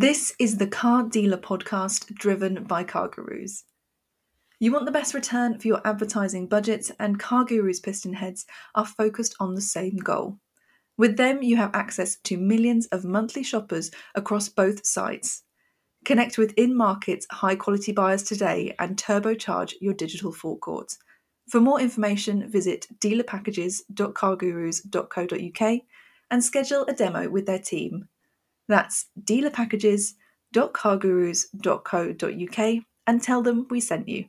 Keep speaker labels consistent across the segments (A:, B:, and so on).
A: This is the Car Dealer podcast driven by Car Gurus. You want the best return for your advertising budgets, and Car Gurus PistonHeads are focused on the same goal. With them, you have access to millions of monthly shoppers across both sites. Connect with in market, high quality buyers today and turbocharge your digital forecourt. For more information, visit dealerpackages.cargurus.co.uk and schedule a demo with their team. That's dealerpackages.cargurus.co.uk and tell them we sent you.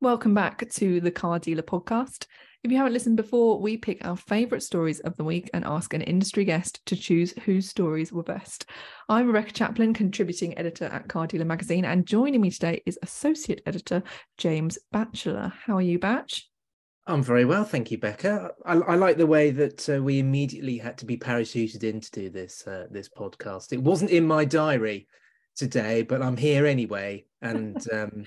A: Welcome back to the Car Dealer Podcast. If you haven't listened before, we pick our favourite stories of the week and ask an industry guest to choose whose stories were best. I'm Rebecca Chaplin, contributing editor at Car Dealer Magazine, and joining me today is associate editor James Batchelor. How are you, Batch?
B: I'm very well, thank you, Becca. I, I like the way that uh, we immediately had to be parachuted in to do this uh, this podcast. It wasn't in my diary today, but I'm here anyway, and um,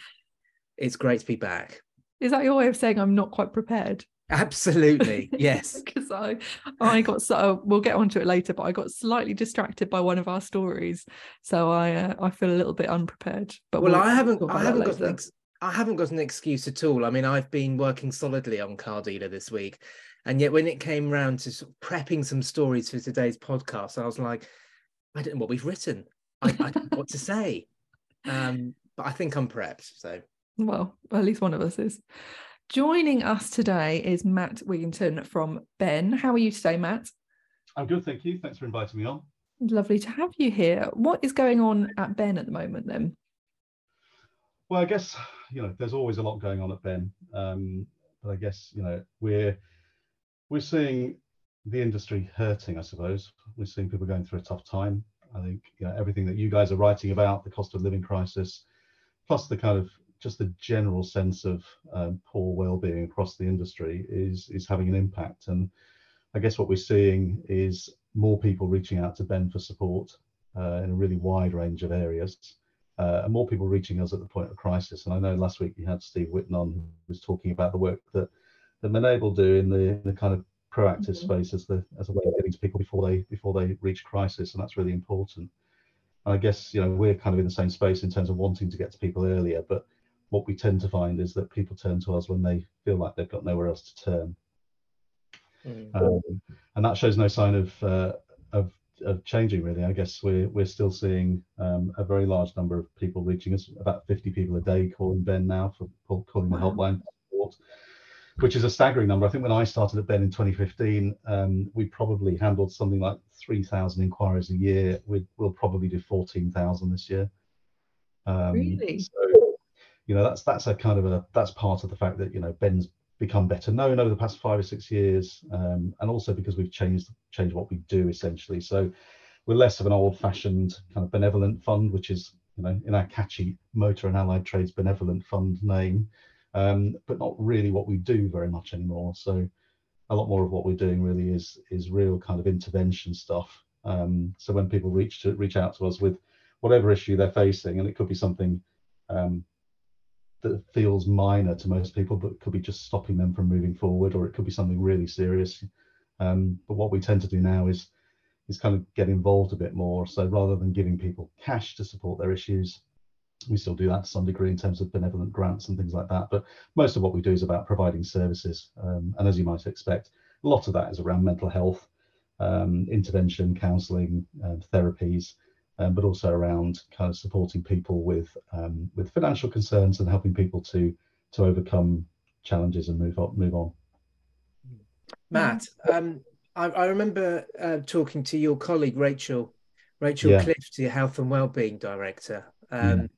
B: it's great to be back.
A: Is that your way of saying I'm not quite prepared?
B: Absolutely, yes.
A: Because I, I got so we'll get onto it later, but I got slightly distracted by one of our stories, so I, uh, I feel a little bit unprepared. But
B: well, we'll I haven't, I haven't got ex- I haven't got an excuse at all. I mean, I've been working solidly on Car Dealer this week, and yet when it came round to sort of prepping some stories for today's podcast, I was like, I don't know what we've written. I, I don't know what to say. Um, but I think I'm prepped. So
A: well, at least one of us is. Joining us today is Matt Wigginton from Ben. How are you today, Matt?
C: I'm good, thank you. Thanks for inviting me on.
A: Lovely to have you here. What is going on at Ben at the moment then?
C: Well, I guess you know there's always a lot going on at Ben, um, but I guess you know we're we're seeing the industry hurting. I suppose we're seeing people going through a tough time. I think you know everything that you guys are writing about the cost of living crisis, plus the kind of just the general sense of um, poor well-being across the industry is is having an impact. And I guess what we're seeing is more people reaching out to Ben for support uh, in a really wide range of areas uh, and more people reaching us at the point of crisis. And I know last week we had Steve Whitten on who was talking about the work that that Menable do in the, in the kind of proactive mm-hmm. space as the as a way of getting to people before they before they reach crisis, and that's really important. And I guess you know we're kind of in the same space in terms of wanting to get to people earlier, but what we tend to find is that people turn to us when they feel like they've got nowhere else to turn. Mm. Um, and that shows no sign of, uh, of of changing really. I guess we're we're still seeing um, a very large number of people reaching us, about 50 people a day calling Ben now for calling the helpline support, which is a staggering number. I think when I started at Ben in 2015, um, we probably handled something like 3,000 inquiries a year. we will probably do 14,000 this year.
A: Um, really?
C: So, you know, that's that's a kind of a that's part of the fact that you know Ben's become better known over the past five or six years, um, and also because we've changed changed what we do essentially. So we're less of an old-fashioned kind of benevolent fund, which is you know in our catchy motor and allied trades benevolent fund name, um, but not really what we do very much anymore. So a lot more of what we're doing really is is real kind of intervention stuff. Um, so when people reach to reach out to us with whatever issue they're facing, and it could be something um, that feels minor to most people, but could be just stopping them from moving forward, or it could be something really serious. Um, but what we tend to do now is is kind of get involved a bit more. So rather than giving people cash to support their issues, we still do that to some degree in terms of benevolent grants and things like that. But most of what we do is about providing services. Um, and as you might expect, a lot of that is around mental health, um, intervention, counselling, uh, therapies, but also around kind of supporting people with um, with financial concerns and helping people to to overcome challenges and move on. Move on.
B: Matt, um, I, I, remember uh, talking to your colleague Rachel Rachel yeah. Cliff, the Health and Wellbeing Director, um,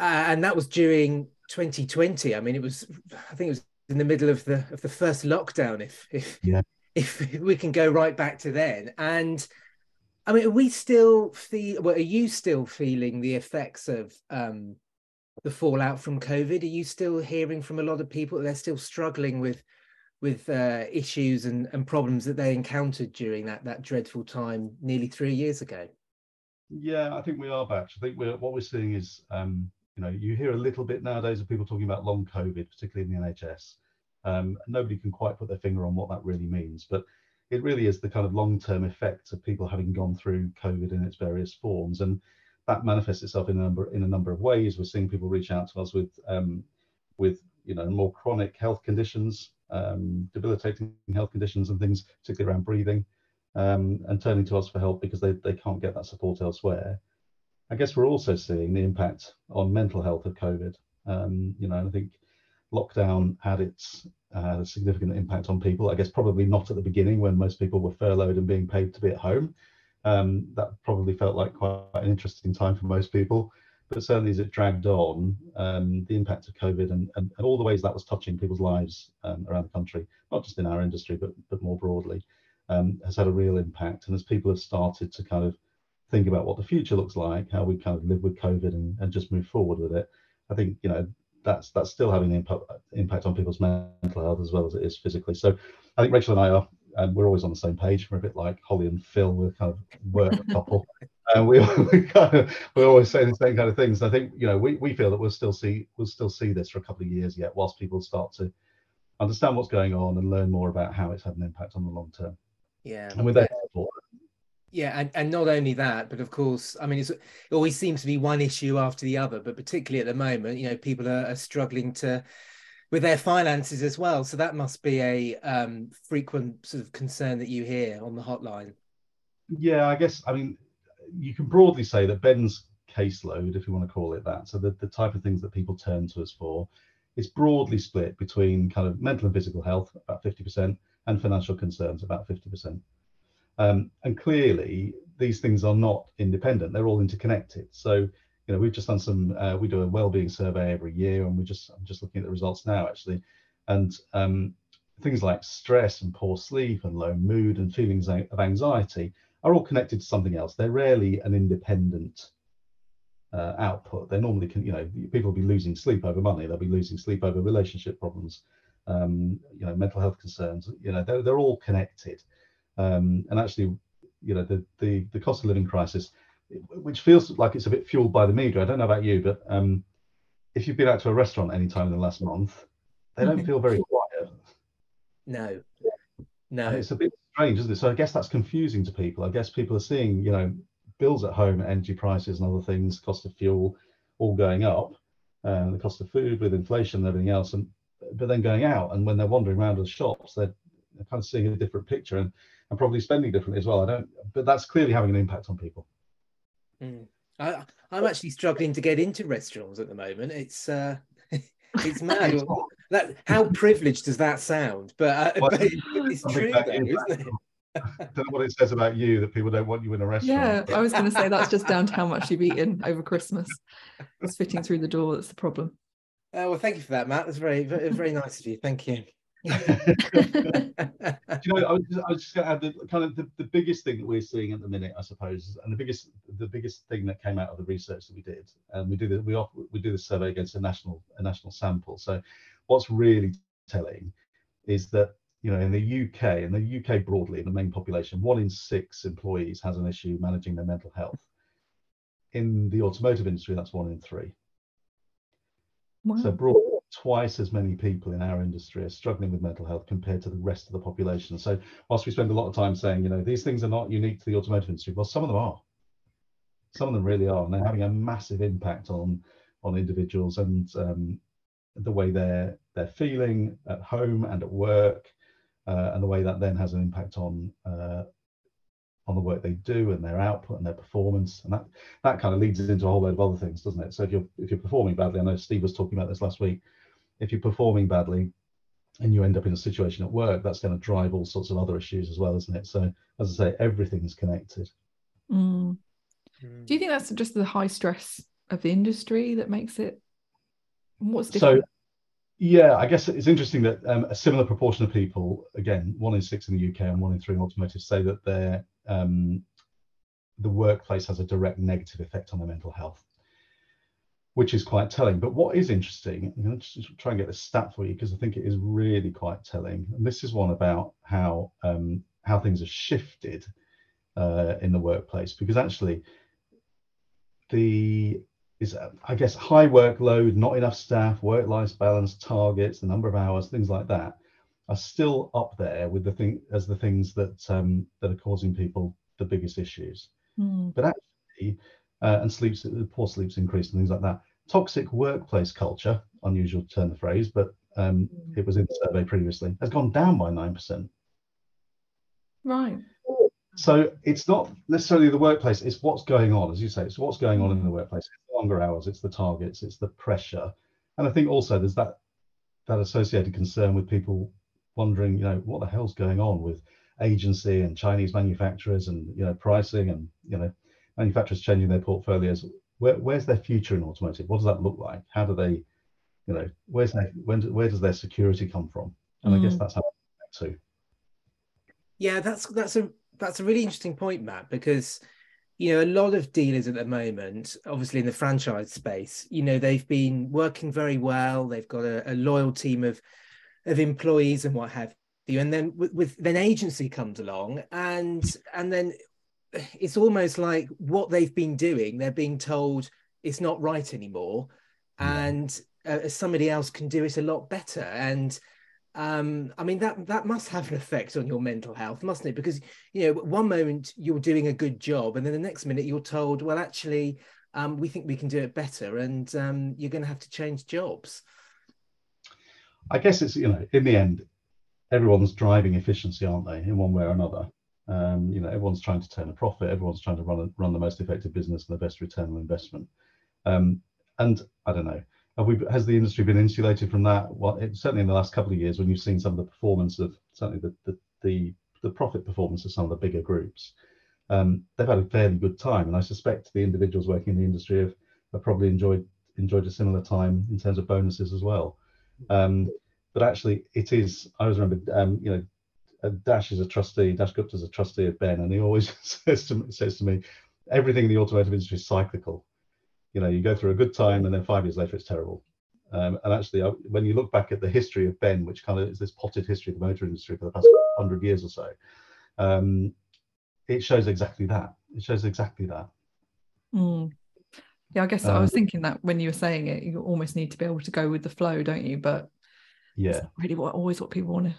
B: yeah. and that was during 2020. I mean, it was I think it was in the middle of the of the first lockdown, if if yeah. if we can go right back to then, and I mean, are we still feel? Well, are you still feeling the effects of um, the fallout from COVID? Are you still hearing from a lot of people that they're still struggling with with uh, issues and, and problems that they encountered during that that dreadful time nearly three years ago?
C: Yeah, I think we are Batch. I think we're, what we're seeing is, um, you know, you hear a little bit nowadays of people talking about long COVID, particularly in the NHS. Um, nobody can quite put their finger on what that really means, but it really is the kind of long-term effects of people having gone through COVID in its various forms, and that manifests itself in a number in a number of ways. We're seeing people reach out to us with um, with you know more chronic health conditions, um, debilitating health conditions, and things, particularly around breathing, um, and turning to us for help because they they can't get that support elsewhere. I guess we're also seeing the impact on mental health of COVID. Um, you know, I think lockdown had its uh, significant impact on people. I guess probably not at the beginning when most people were furloughed and being paid to be at home. Um, that probably felt like quite an interesting time for most people. But certainly as it dragged on, um, the impact of COVID and, and, and, all the ways that was touching people's lives um, around the country, not just in our industry, but, but more broadly, um, has had a real impact. And as people have started to kind of think about what the future looks like, how we kind of live with COVID and, and just move forward with it, I think, you know, that's that's still having an impact impact on people's mental health as well as it is physically. So I think Rachel and I are and we're always on the same page. We're a bit like Holly and Phil. We're kind of work couple, and we we kind of we're always saying the same kind of things. I think you know we, we feel that we'll still see we'll still see this for a couple of years yet, whilst people start to understand what's going on and learn more about how it's had an impact on the long term.
B: Yeah,
C: and with that support.
B: Yeah, and, and not only that, but of course, I mean, it always seems to be one issue after the other. But particularly at the moment, you know, people are, are struggling to with their finances as well. So that must be a um, frequent sort of concern that you hear on the hotline.
C: Yeah, I guess I mean you can broadly say that Ben's caseload, if you want to call it that, so the, the type of things that people turn to us for, is broadly split between kind of mental and physical health, about 50%, and financial concerns, about 50%. Um, and clearly, these things are not independent; they're all interconnected. So, you know, we've just done some. Uh, we do a well-being survey every year, and we just I'm just looking at the results now, actually, and um, things like stress and poor sleep and low mood and feelings of anxiety are all connected to something else. They're rarely an independent uh, output. They normally can, you know, people will be losing sleep over money. They'll be losing sleep over relationship problems, um, you know, mental health concerns. You know, they're, they're all connected. Um, and actually, you know, the, the, the cost of living crisis, which feels like it's a bit fueled by the media. I don't know about you, but um, if you've been out to a restaurant any time in the last month, they don't feel very quiet.
B: No, no.
C: And it's a bit strange, isn't it? So I guess that's confusing to people. I guess people are seeing, you know, bills at home, energy prices and other things, cost of fuel, all going up, uh, the cost of food with inflation and everything else, and but then going out and when they're wandering around the shops, they're, they're kind of seeing a different picture. And and probably spending differently as well. I don't, but that's clearly having an impact on people.
B: Mm. I, am actually struggling to get into restaurants at the moment. It's uh, it's mad. that how privileged does that sound? But, uh, well, but it's true, though, isn't it?
C: I don't know what it says about you that people don't want you in a restaurant.
A: Yeah, I was going to say that's just down to how much you've eaten over Christmas. It's fitting through the door that's the problem.
B: Uh, well, thank you for that, Matt. That's very, very, very nice of you. Thank you. you
C: know, I was, just, I was just going to add the kind of the, the biggest thing that we're seeing at the minute, I suppose, and the biggest the biggest thing that came out of the research that we did, and we do the, we offer, we do the survey against a national a national sample. So, what's really telling is that you know in the UK in the UK broadly in the main population, one in six employees has an issue managing their mental health. In the automotive industry, that's one in three. Wow. So broad, twice as many people in our industry are struggling with mental health compared to the rest of the population. So whilst we spend a lot of time saying, you know, these things are not unique to the automotive industry, well, some of them are. Some of them really are, and they're having a massive impact on on individuals and um, the way they're they're feeling at home and at work, uh, and the way that then has an impact on uh, on the work they do and their output and their performance and that that kind of leads into a whole load of other things doesn't it so if you're if you're performing badly i know steve was talking about this last week if you're performing badly and you end up in a situation at work, that's going to drive all sorts of other issues as well, isn't it? So, as I say, everything's connected.
A: Mm. Mm. Do you think that's just the high stress of the industry that makes it? What's different? So,
C: yeah, I guess it's interesting that um, a similar proportion of people, again, one in six in the UK and one in three in automotive, say that their um, the workplace has a direct negative effect on their mental health which is quite telling. But what is interesting, I'm going to try and get this stat for you because I think it is really quite telling. And this is one about how um, how things are shifted uh, in the workplace because actually the is I guess high workload, not enough staff, work-life balance targets, the number of hours, things like that, are still up there with the thing as the things that um, that are causing people the biggest issues.
A: Mm.
C: But actually, uh, and sleeps poor sleeps increase and things like that. Toxic workplace culture, unusual to turn the phrase, but um, mm. it was in the survey previously, has gone down by nine percent.
A: Right.
C: So it's not necessarily the workplace; it's what's going on, as you say. It's what's going on in the hmm. workplace. It's longer hours, it's the targets, it's the pressure, and I think also there's that that associated concern with people wondering, you know, what the hell's going on with agency and Chinese manufacturers and you know pricing and you know manufacturers changing their portfolios. Where, where's their future in automotive? What does that look like? How do they, you know, where's their, when, where does their security come from? And mm. I guess mm. that's how too.
B: Yeah, that's that's a that's a really interesting point, Matt, because you know a lot of dealers at the moment, obviously in the franchise space, you know they've been working very well. They've got a, a loyal team of of employees and what have you and then with, with then agency comes along and and then it's almost like what they've been doing they're being told it's not right anymore and uh, somebody else can do it a lot better. And um i mean that that must have an effect on your mental health mustn't it? Because you know one moment you're doing a good job and then the next minute you're told well actually um, we think we can do it better and um, you're going to have to change jobs.
C: I guess it's you know in the end everyone's driving efficiency, aren't they, in one way or another? Um, you know, everyone's trying to turn a profit. Everyone's trying to run a, run the most effective business and the best return on investment. Um, and I don't know, we, has the industry been insulated from that? Well, it, certainly in the last couple of years, when you've seen some of the performance of certainly the the the, the profit performance of some of the bigger groups, um, they've had a fairly good time. And I suspect the individuals working in the industry have, have probably enjoyed enjoyed a similar time in terms of bonuses as well. Um, but actually it is. I always remember, um, you know, uh, Daksh is a trustee. Daksh Gupta is a trustee of Ben, and he always says to me, says to me, everything in the automotive industry is cyclical. You know, you go through a good time, and then five years later, it's terrible. Um, and actually, uh, when you look back at the history of Ben, which kind of is this potted history of the motor industry for the past hundred years or so, um, it shows exactly that. It shows exactly that.
A: Mm. Yeah, I guess um, I was thinking that when you were saying it, you almost need to be able to go with the flow, don't you? But
C: yeah
A: really what always what people want to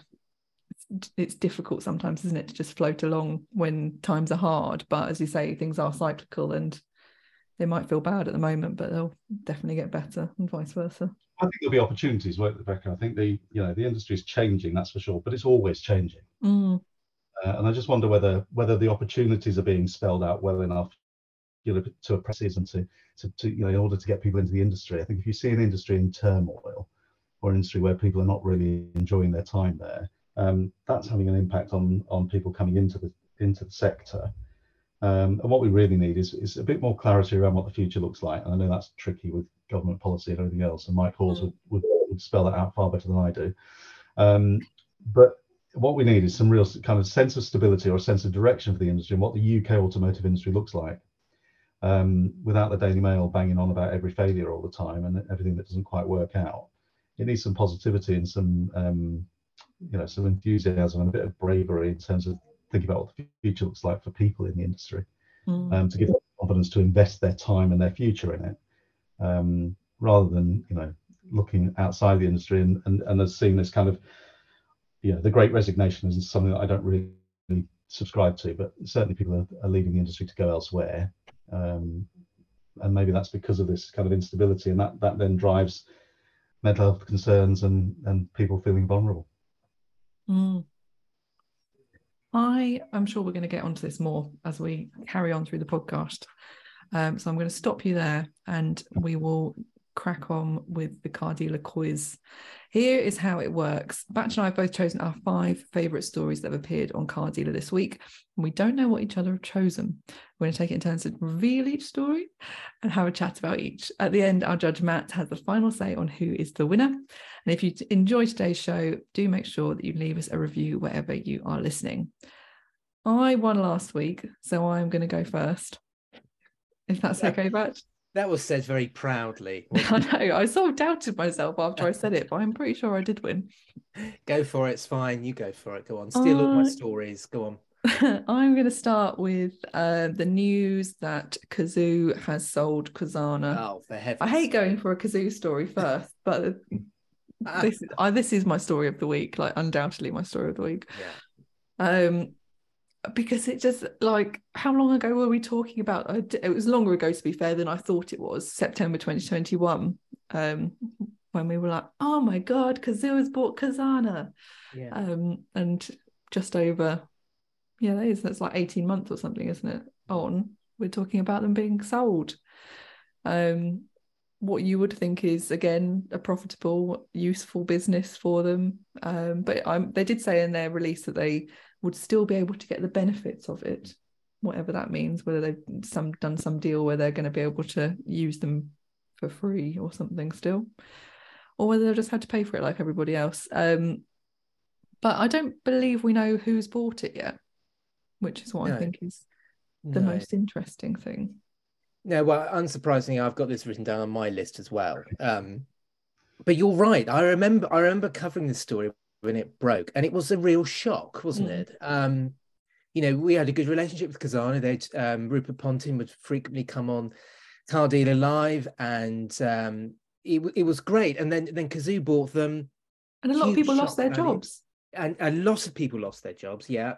A: it's, it's difficult sometimes isn't it to just float along when times are hard but as you say things are cyclical and they might feel bad at the moment but they'll definitely get better and vice versa
C: I think there'll be opportunities, won't there, Becca? I think the you know the industry is changing, that's for sure, but it's always changing.
A: Mm.
C: Uh, and I just wonder whether whether the opportunities are being spelled out well enough, you know, to oppressors and to, to, to you know in order to get people into the industry. I think if you see an industry in turmoil, or an industry where people are not really enjoying their time there, um, that's having an impact on on people coming into the into the sector. Um, and what we really need is, is a bit more clarity around what the future looks like. And I know that's tricky with government policy and everything else. And Mike Hawes mm. would, would, would, spell that out far better than I do. Um, but what we need is some real kind of sense of stability or a sense of direction for the industry and what the UK automotive industry looks like. Um, without the Daily Mail banging on about every failure all the time and everything that doesn't quite work out it needs some positivity and some um, you know some enthusiasm and a bit of bravery in terms of thinking about what the future looks like for people in the industry mm. um, to give them confidence to invest their time and their future in it um, rather than you know looking outside the industry and and, and as seeing this kind of you know the great resignation is something that I don't really subscribe to but certainly people are, are leaving the industry to go elsewhere um, and maybe that's because of this kind of instability and that that then drives mental health concerns and and people feeling vulnerable.
A: Mm. I am sure we're going to get onto this more as we carry on through the podcast. Um, so I'm going to stop you there, and we will crack on with the car dealer quiz. Here is how it works. Batch and I have both chosen our five favourite stories that have appeared on Car Dealer this week, and we don't know what each other have chosen. We're going to take it in turns to reveal each story and have a chat about each. At the end, our judge Matt has the final say on who is the winner. And if you enjoy today's show, do make sure that you leave us a review wherever you are listening. I won last week, so I'm going to go first. If that's okay, Batch.
B: That was said very proudly.
A: I know. I sort of doubted myself after I said it, but I'm pretty sure I did win.
B: Go for it. It's fine. You go for it. Go on. Steal uh, all my stories. Go on.
A: I'm going to start with uh, the news that Cazoo has sold Cazana.
B: Oh, for heaven's
A: I hate going for a Cazoo story first, but this is I, this is my story of the week, like undoubtedly my story of the week.
B: Yeah.
A: Um, because it just like how long ago were we talking about? It was longer ago, to be fair, than I thought it was. September 2021. Um, when we were like, oh my god, Cazoo has bought Cazana
B: Yeah.
A: Um, and just over, yeah, that is that's like 18 months or something, isn't it? On we're talking about them being sold. Um, what you would think is again a profitable, useful business for them. Um, but I'm, they did say in their release that they would still be able to get the benefits of it, whatever that means. Whether they've some done some deal where they're going to be able to use them for free or something still, or whether they've just had to pay for it like everybody else. Um, but I don't believe we know who's bought it yet, which is what no. I think is the no. most interesting thing.
B: No, well, unsurprisingly, I've got this written down on my list as well. Um, but you're right. I remember I remember covering this story when it broke, and it was a real shock, wasn't mm. it? Um, you know, we had a good relationship with Cazana. They'd um, Rupert Pontin would frequently come on Car Dealer Live, and um, it it was great. And then then Cazoo bought them,
A: and a lot of people lost their jobs.
B: And a lot of people lost their jobs. Yeah,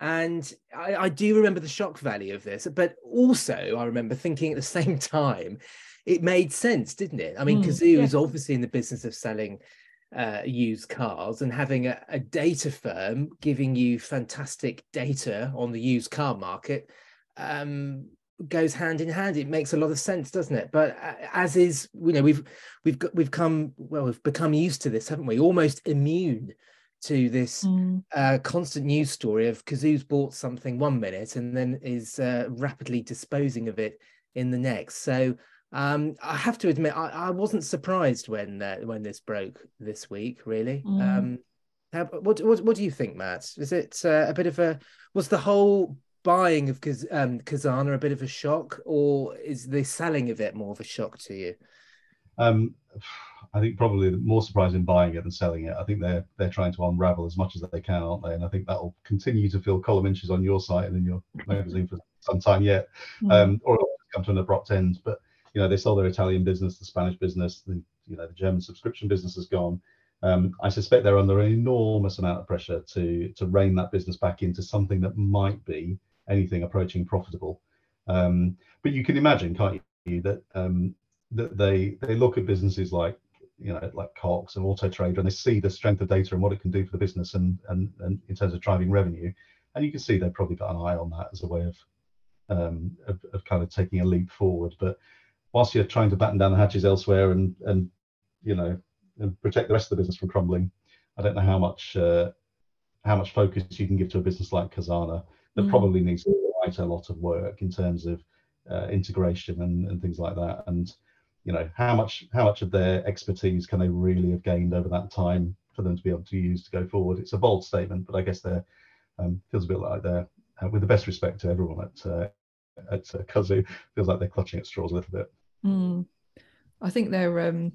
B: and I, I, do remember the shock value of this, but also I remember thinking at the same time, it made sense, didn't it? I mean, mm, Cazoo yeah. is obviously in the business of selling uh, used cars and having a, a, data firm giving you fantastic data on the used car market um, goes hand in hand. It makes a lot of sense, doesn't it? But uh, as is, you know, we've we've got we've come well, we've become used to this, haven't we? Almost immune to this mm. uh, constant news story of Cazoo's bought something one minute and then is uh, rapidly disposing of it in the next. So um, I have to admit, I, I wasn't surprised when uh, when this broke this week. Really, mm. um, how, what, what what do you think, Matt? Is it uh, a bit of a was the whole buying of Kaz, um, Cazana a bit of a shock, or is the selling of it more of a shock to you?
C: Um, I think probably more surprising buying it than selling it. I think they're they're trying to unravel as much as they can, aren't they? And I think that'll continue to fill column inches on your site and in your magazine for some time yet, mm. um, or it'll come to an abrupt end. But you know, they sold their Italian business, the Spanish business, the you know the German subscription business has gone. Um, I suspect they're under an enormous amount of pressure to to rein that business back into something that might be anything approaching profitable. Um, but you can imagine, can't you, that um, that they they look at businesses like you know like Cox and Auto Trader and they see the strength of data and what it can do for the business and and, and in terms of driving revenue, and you can see they've probably got an eye on that as a way of um, of, of kind of taking a leap forward. But whilst you're trying to batten down the hatches elsewhere and and you know and protect the rest of the business from crumbling, I don't know how much uh, how much focus you can give to a business like Cazana that mm. probably needs quite a lot of work in terms of uh, integration and, and things like that. And you know how much how much of their expertise can they really have gained over that time for them to be able to use to go forward? It's a bold statement, but I guess they're um, feels a bit like they're uh, with the best respect to everyone at uh, at uh, Cazoo, feels like they're clutching at straws a little bit.
A: Mm. I think they're um,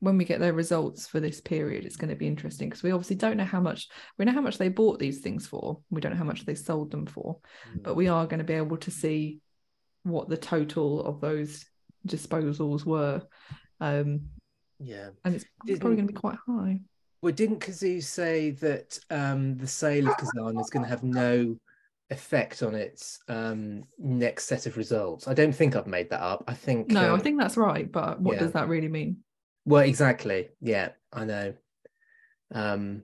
A: when we get their results for this period, it's going to be interesting because we obviously don't know how much we know how much they bought these things for. We don't know how much they sold them for, mm. but we are going to be able to see what the total of those disposals were. Um,
B: yeah,
A: and it's didn't, probably going to be quite high.
B: Well, didn't Cazoo say that um, the sale of Kazan is going to have no effect on its um, next set of results? I don't think I've made that up. I think
A: no, um, I think that's right. But what yeah. does that really mean?
B: Well, exactly. Yeah, I know. Um,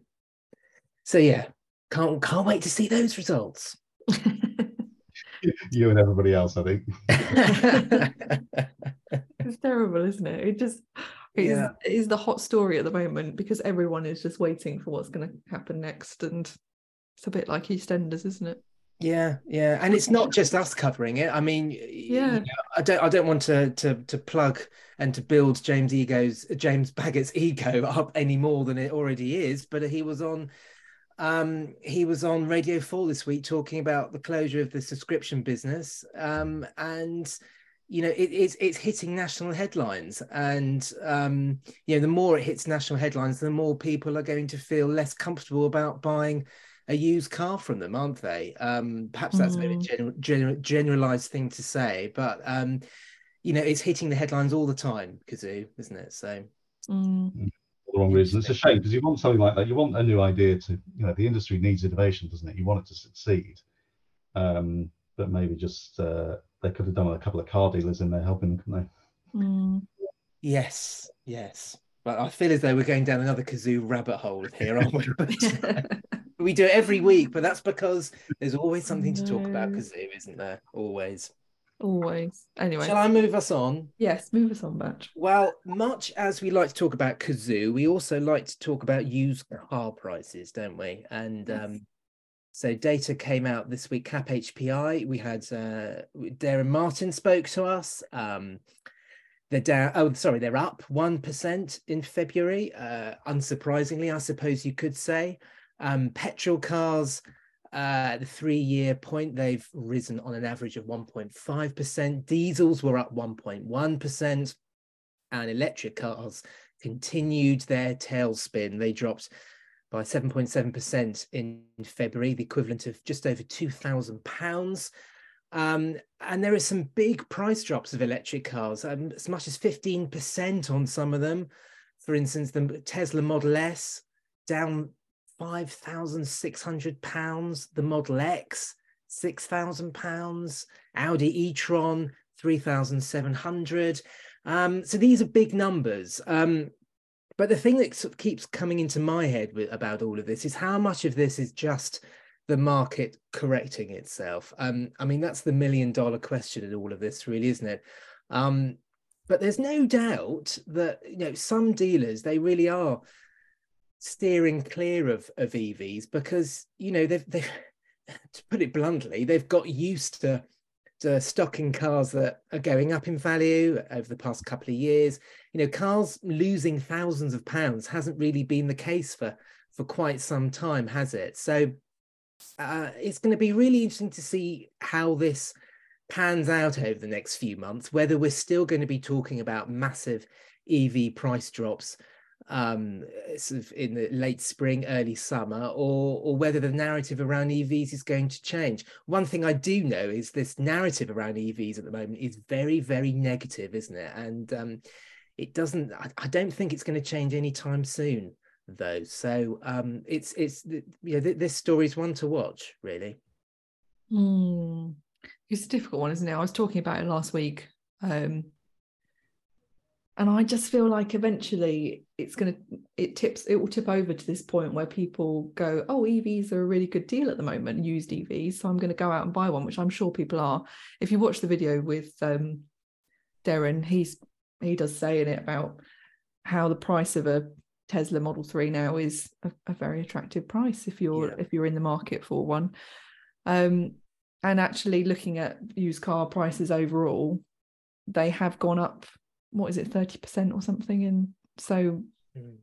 B: so yeah, can't can't wait to see those results.
C: you and everybody else, I think.
A: it's terrible, isn't it? It just it yeah. is, it is the hot story at the moment because everyone is just waiting for what's going to happen next, and it's a bit like EastEnders, isn't it?
B: Yeah, yeah, and it's not just us covering it. I mean, yeah, you know, I don't, I don't want to to to plug and to build James Ego's James Baggett's ego up any more than it already is. But he was on um, he was on Radio 4 this week talking about the closure of the subscription business. Um, and, you know, it, it's, it's hitting national headlines. And, um, you know, the more it hits national headlines, the more people are going to feel less comfortable about buying a used car from them, aren't they? Um, perhaps that's mm. a bit of a mm. general, general, generalized thing to say, but, um, you know, it's hitting the headlines all the time, Cazoo, isn't it? So.
A: Mm.
C: the wrong reason. It's a shame because you want something like that. You want a new idea to, you know, the industry needs innovation, doesn't it? You want it to succeed. Um, but maybe just uh, they could have done a couple of car dealers in there helping them, couldn't they?
A: Mm.
B: Yes, yes. But I feel as though we're going down another Cazoo rabbit hole here, aren't we? we do it every week, but that's because there's always something to talk about because isn't there? Always.
A: Always. Anyway.
B: Shall I move us on?
A: Yes, move us on, Batch.
B: Well, much as we like to talk about Cazoo, we also like to talk about used car prices, don't we? And um, so data came out this week, Cap HPI. We had uh, Derren Martin spoke to us. Um, they're down. Oh, sorry, they're up one percent in February. Uh, unsurprisingly, I suppose you could say. Um, petrol cars uh, the three-year point, they've risen on an average of 1.5%. Diesels were up 1.1%, and electric cars continued their tailspin. They dropped by 7.7% in February, the equivalent of just over £2,000. Um, and there are some big price drops of electric cars, um, as much as 15% on some of them. For instance, the Tesla Model S down £5,600. The Model X, £6,000. Audi e-tron, 3,700. Um, so these are big numbers. Um, but the thing that sort of keeps coming into my head with, about all of this is how much of this is just the market correcting itself. Um, I mean, that's the million dollar question in all of this, really, isn't it? Um, but there's no doubt that you know some dealers they really are steering clear of, of EVs because you know they've they've to put it bluntly they've got used to to stocking cars that are going up in value over the past couple of years. You know, cars losing thousands of pounds hasn't really been the case for for quite some time, has it? So uh, it's going to be really interesting to see how this pans out over the next few months. Whether we're still going to be talking about massive EV price drops um, sort of in the late spring, early summer, or or whether the narrative around EVs is going to change. One thing I do know is this narrative around EVs at the moment is very, very negative, isn't it? And um, it doesn't. I, I, don't think it's going to change anytime soon, though. So um, it's it's you know this story is one to watch, really.
A: Mm. It's a difficult one, isn't it? I was talking about it last week. Um, and i just feel like eventually it's going to it tips it will tip over to this point where people go oh evs are a really good deal at the moment used evs so i'm going to go out and buy one which i'm sure people are if you watch the video with um Derren he's he does say in it about how the price of a tesla model 3 now is a, a very attractive price if you're yeah. if you're in the market for one um and actually looking at used car prices overall they have gone up what is it, 30% or something? And so mm.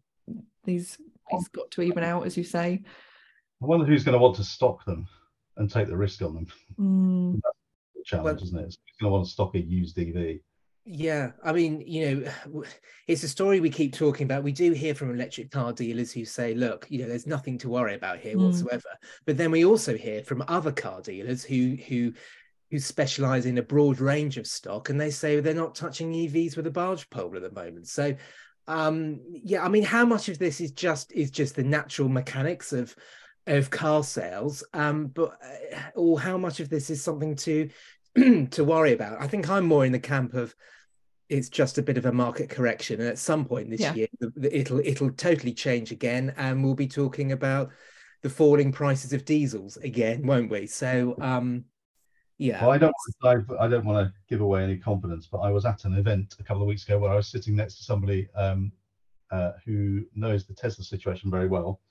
A: these these got to even out, as you say.
C: I wonder who's going to want to stock them and take the risk on them.
A: Mm.
C: the challenge, well, isn't it? Who's going to want to stock a used EV?
B: Yeah, I mean, you know, it's a story we keep talking about. We do hear from electric car dealers who say, look, you know, there's nothing to worry about here mm. whatsoever. But then we also hear from other car dealers who who who specialize in a broad range of stock, and they say they're not touching EVs with a barge pole at the moment. So, um, yeah, I mean, how much of this is just is just the natural mechanics of of car sales, um, but uh, or how much of this is something to to worry about? I think I'm more in the camp of it's just a bit of a market correction, and at some point this yeah. year, it'll it'll totally change again, and we'll be talking about the falling prices of diesels again, won't we? So. Um, yeah.
C: Well, I don't. I, I don't want to give away any confidence, but I was at an event a couple of weeks ago where I was sitting next to somebody um, uh, who knows the Tesla situation very well,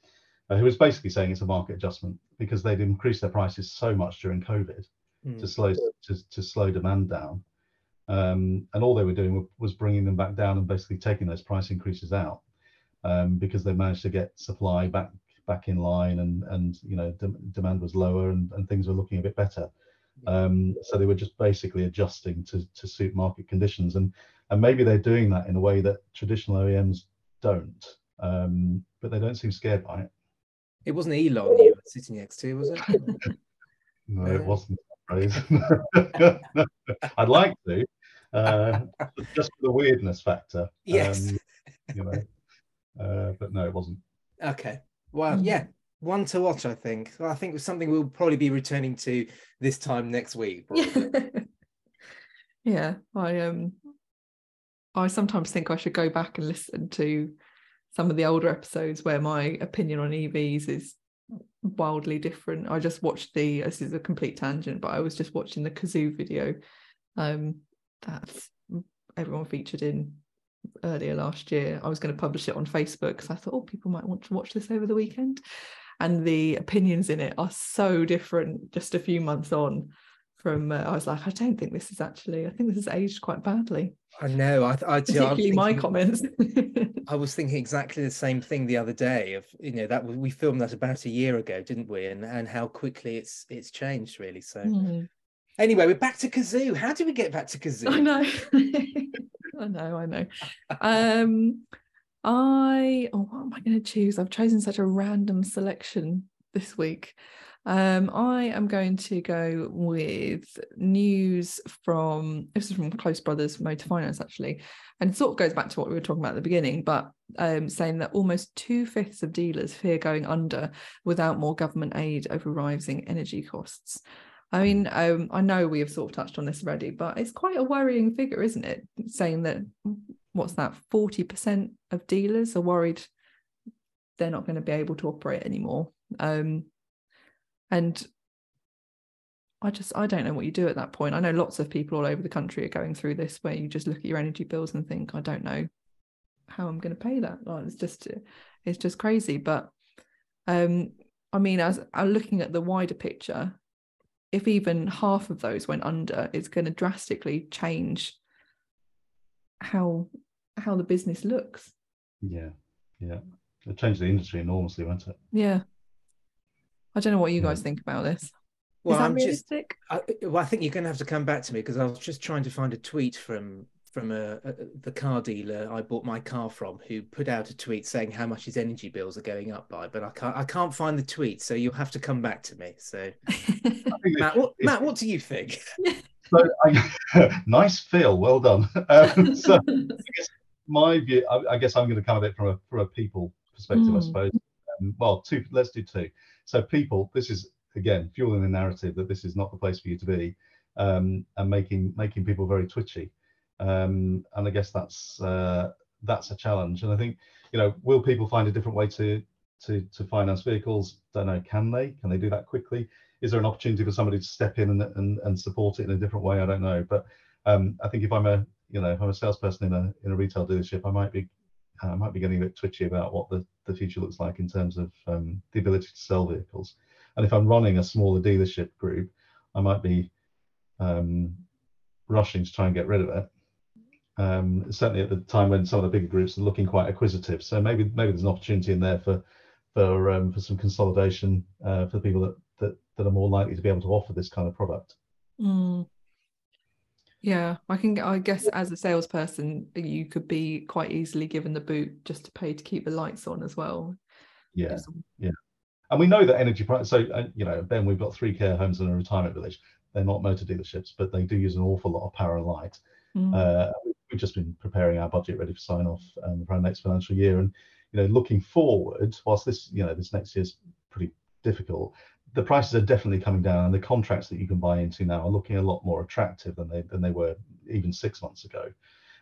C: uh, who was basically saying it's a market adjustment because they'd increased their prices so much during COVID mm. to slow to, to slow demand down, um, and all they were doing was bringing them back down and basically taking those price increases out um, because they managed to get supply back back in line and and you know de- demand was lower and, and things were looking a bit better. Um, so they were just basically adjusting to, to suit market conditions. And, and maybe they're doing that in a way that traditional OEMs don't, um, but they don't seem scared by it.
B: It wasn't Elon you were sitting next to, was it?
C: no, it wasn't. I'd like to, uh, just for the weirdness factor.
B: Yes. Um,
C: you know, Uh, but no, it wasn't.
B: Okay. Well, yeah, one to watch. I think. I think it's something we'll probably be returning to this time next week.
A: yeah, I um, I sometimes think I should go back and listen to some of the older episodes where my opinion on EVs is wildly different. I just watched the this is a complete tangent, but I was just watching the Cazoo video um that everyone featured in earlier last year. I was going to publish it on Facebook because I thought, oh, people might want to watch this over the weekend. And the opinions in it are so different just a few months on from uh, I was like, I don't think this is actually, I think this has aged quite badly.
B: I know. I, I
A: particularly thinking, my comments.
B: I was thinking exactly the same thing the other day. Of you know that we filmed that about a year ago, didn't we? And and how quickly it's it's changed, really. So mm. anyway, we're back to Cazoo How do we get back to Cazoo
A: I know. I know. I know. Um, I oh, what am I going to choose? I've chosen such a random selection this week. Um, I am going to go with news from this is from Close Brothers Motor Finance actually, and sort of goes back to what we were talking about at the beginning, but um, saying that almost two fifths of dealers fear going under without more government aid over rising energy costs. I mean, um, I know we have sort of touched on this already, but it's quite a worrying figure, isn't it? Saying that what's that, 40% of dealers are worried they're not going to be able to operate anymore. Um, and I just I don't know what you do at that point. I know lots of people all over the country are going through this where you just look at your energy bills and think, I don't know how I'm going to pay that. Like, it's just it's just crazy. But um, I mean, as I'm looking at the wider picture, if even half of those went under, it's going to drastically change how how the business looks.
C: Yeah, yeah, it changed the industry enormously, won't it?
A: Yeah. I don't know what you guys think about this. Well, Is that I'm realistic?
B: Just, I, well, I think you're going to have to come back to me because I was just trying to find a tweet from from a, a, the car dealer I bought my car from, who put out a tweet saying how much his energy bills are going up by, but I can't I can't find the tweet, so you'll have to come back to me. So, Matt, what, Matt, what do you think?
C: So, I, nice fill, well done. Um, so, I guess my view, I, I, guess I'm going to come at it from a from a people perspective, mm. I suppose. Um, well, two. Let's do two. So people, this is again fueling the narrative that this is not the place for you to be, um, and making making people very twitchy. Um, and I guess that's uh, that's a challenge. And I think you know, will people find a different way to to to finance vehicles? Don't know. Can they? Can they do that quickly? Is there an opportunity for somebody to step in and and, and support it in a different way? I don't know. But um, I think if I'm a you know if I'm a salesperson in a in a retail dealership, I might be I might be getting a bit twitchy about what the, the future looks like in terms of um, the ability to sell vehicles. And if I'm running a smaller dealership group, I might be um, rushing to try and get rid of it. Um, certainly at the time when some of the bigger groups are looking quite acquisitive. So maybe maybe there's an opportunity in there for for um, for some consolidation uh, for the people that, that that are more likely to be able to offer this kind of product.
A: Mm. Yeah, I can. I guess as a salesperson, you could be quite easily given the boot just to pay to keep the lights on as well.
C: Yeah, yeah. And we know that energy price. So uh, you know, Ben, we've got three care homes and a retirement village. They're not motor dealerships, but they do use an awful lot of power and light. Mm. Uh, we've just been preparing our budget ready for sign off um, for our next financial year, and you know, looking forward, whilst this you know this next year's pretty difficult, the prices are definitely coming down, and the contracts that you can buy into now are looking a lot more attractive than they than they were even six months ago.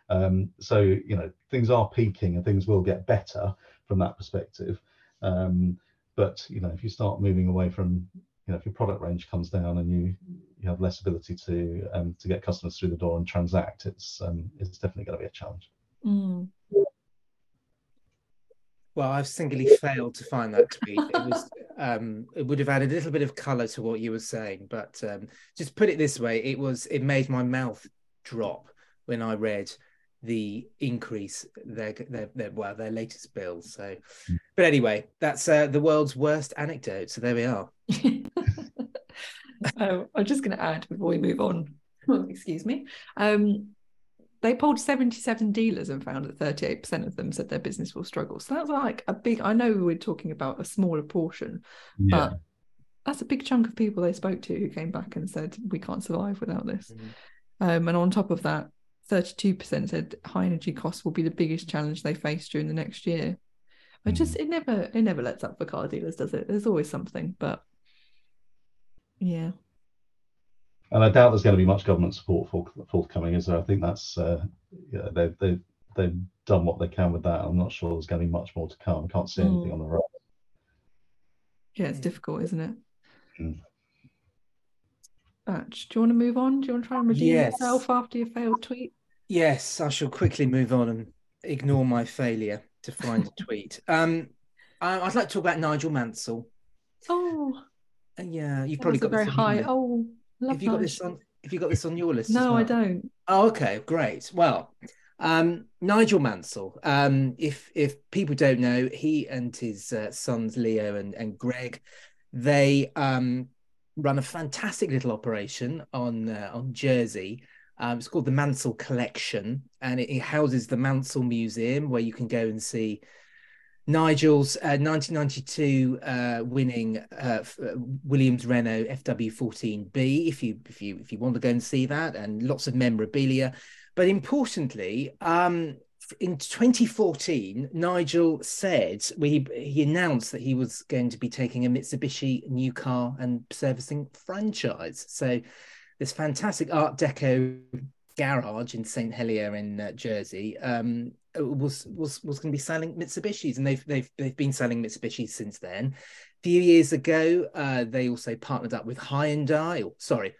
C: Um, so you know things are peaking, and things will get better from that perspective. Um, but you know if you start moving away from you know if your product range comes down and you you have less ability to um, to get customers through the door and transact, it's um, it's definitely going to be a challenge.
A: Mm.
B: Well, I've singularly failed to find that tweet. It was um, it would have added a little bit of color to what you were saying, but um, just put it this way: it was it made my mouth drop when I read the increase their their, their well their latest bill. So, but anyway, that's uh, the world's worst anecdote. So there we are.
A: oh, I'm just going to add before we move on. excuse me. Um, they polled 77 dealers and found that 38% of them said their business will struggle. So that's like a big, I know we're talking about a smaller portion, yeah. but that's a big chunk of people they spoke to who came back and said, we can't survive without this. Mm-hmm. Um, and on top of that, 32% said high energy costs will be the biggest challenge they face during the next year. It just it never it never lets up for car dealers, does it? There's always something, but yeah.
C: And I doubt there's going to be much government support for forthcoming, is there? I think that's uh, yeah, they they they've done what they can with that. I'm not sure there's going to be much more to come. I can't see anything mm. on the road.
A: Yeah, it's difficult, isn't it? Mm. Batch, do you want to move on? Do you want to try and redeem yes. yourself after your failed tweet?
B: Yes, I shall quickly move on and ignore my failure to find a tweet. Um, I, would like to talk about Nigel Mansell.
A: Oh,
B: uh, yeah, you've probably got
A: very high. Oh,
B: love have you got this on? Have you got this on your list?
A: No,
B: well? I
A: don't.
B: Oh, okay, great. Well, um, Nigel Mansell. Um, if if people don't know, he and his uh, sons Leo and and Greg, they um, run a fantastic little operation on uh, on Jersey. Um, it's called the Mansell Collection, and it, it, houses the Mansell Museum, where you can go and see Nigel's uh, 1992 uh, winning uh, uh, Williams Renault FW14B. If you if you if you want to go and see that, and lots of memorabilia, but importantly, um, in 2014, Nigel said he he announced that he was going to be taking a Mitsubishi new car and servicing franchise. So this fantastic Art Deco garage in St Helier in uh, Jersey um, was was was going to be selling Mitsubishis, and they've they've they've been selling Mitsubishis since then. A few years ago, uh, they also partnered up with Hyundai. Or, sorry,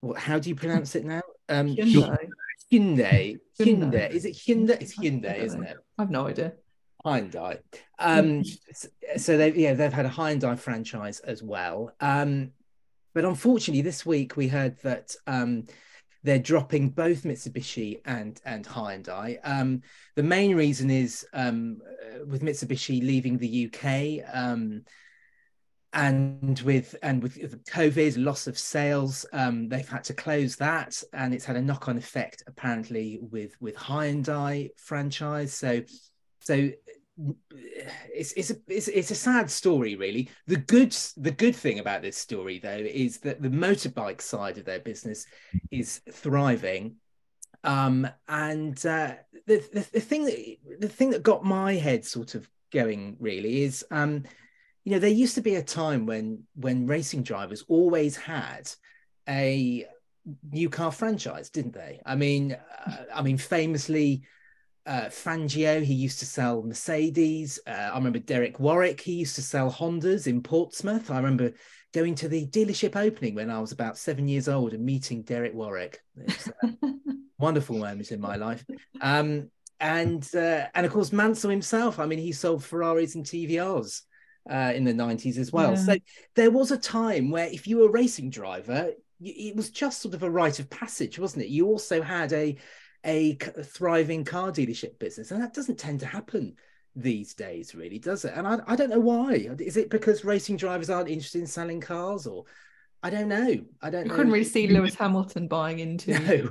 B: what? How do you pronounce it now?
A: Um, Hyundai.
B: Hyundai. Hyundai. Is it Hyundai? It's Hyundai, isn't it?
A: I've no idea.
B: Hyundai. Um, so they've yeah they've had a Hyundai franchise as well. Um, but unfortunately, this week we heard that um, they're dropping both Mitsubishi and and Hyundai. Um, the main reason is um, uh, with Mitsubishi leaving the UK um, and with and with COVID loss of sales, um, they've had to close that, and it's had a knock on effect apparently with with Hyundai franchise. So so it's it's a it's, it's a sad story really. The good the good thing about this story though is that the motorbike side of their business is thriving. Um and uh the, the, the thing that the thing that got my head sort of going really is um you know there used to be a time when when racing drivers always had a new car franchise didn't they? I mean uh, i mean famously uh, Fangio, he used to sell Mercedes. Uh, I remember Derek Warwick, he used to sell Hondas in Portsmouth. I remember going to the dealership opening when I was about seven years old and meeting Derek Warwick. wonderful moments in my life. Um, and uh, and of course Mansell himself. I mean, he sold Ferraris and TVRs uh, in the nineties as well. Yeah. So there was a time where if you were a racing driver, it was just sort of a rite of passage, wasn't it? You also had a a thriving car dealership business, and that doesn't tend to happen these days, really, does it? And I, I don't know why. Is it because racing drivers aren't interested in selling cars, or I don't know. I don't.
A: You
B: know.
A: couldn't really see Lewis Hamilton buying into no.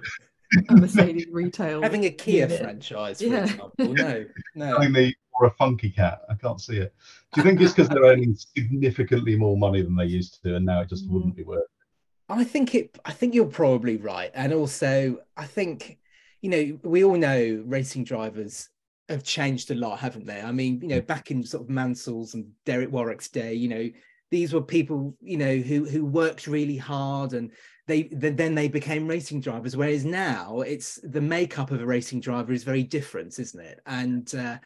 A: a Mercedes retail,
B: having a Kia unit. franchise, for yeah. example. No, no.
C: the Ora Funky Cat. I can't see it. Do you think it's because they're earning significantly more money than they used to, and now it just mm. wouldn't be worth? It?
B: I think it. I think you're probably right, and also I think you know, we all know racing drivers have changed a lot, haven't they? I mean, you know, back in sort of Mansell's and Derek Warwick's day, you know, these were people, you know, who who worked really hard and they then they became racing drivers. Whereas now it's the makeup of a racing driver is very different, isn't it? And uh,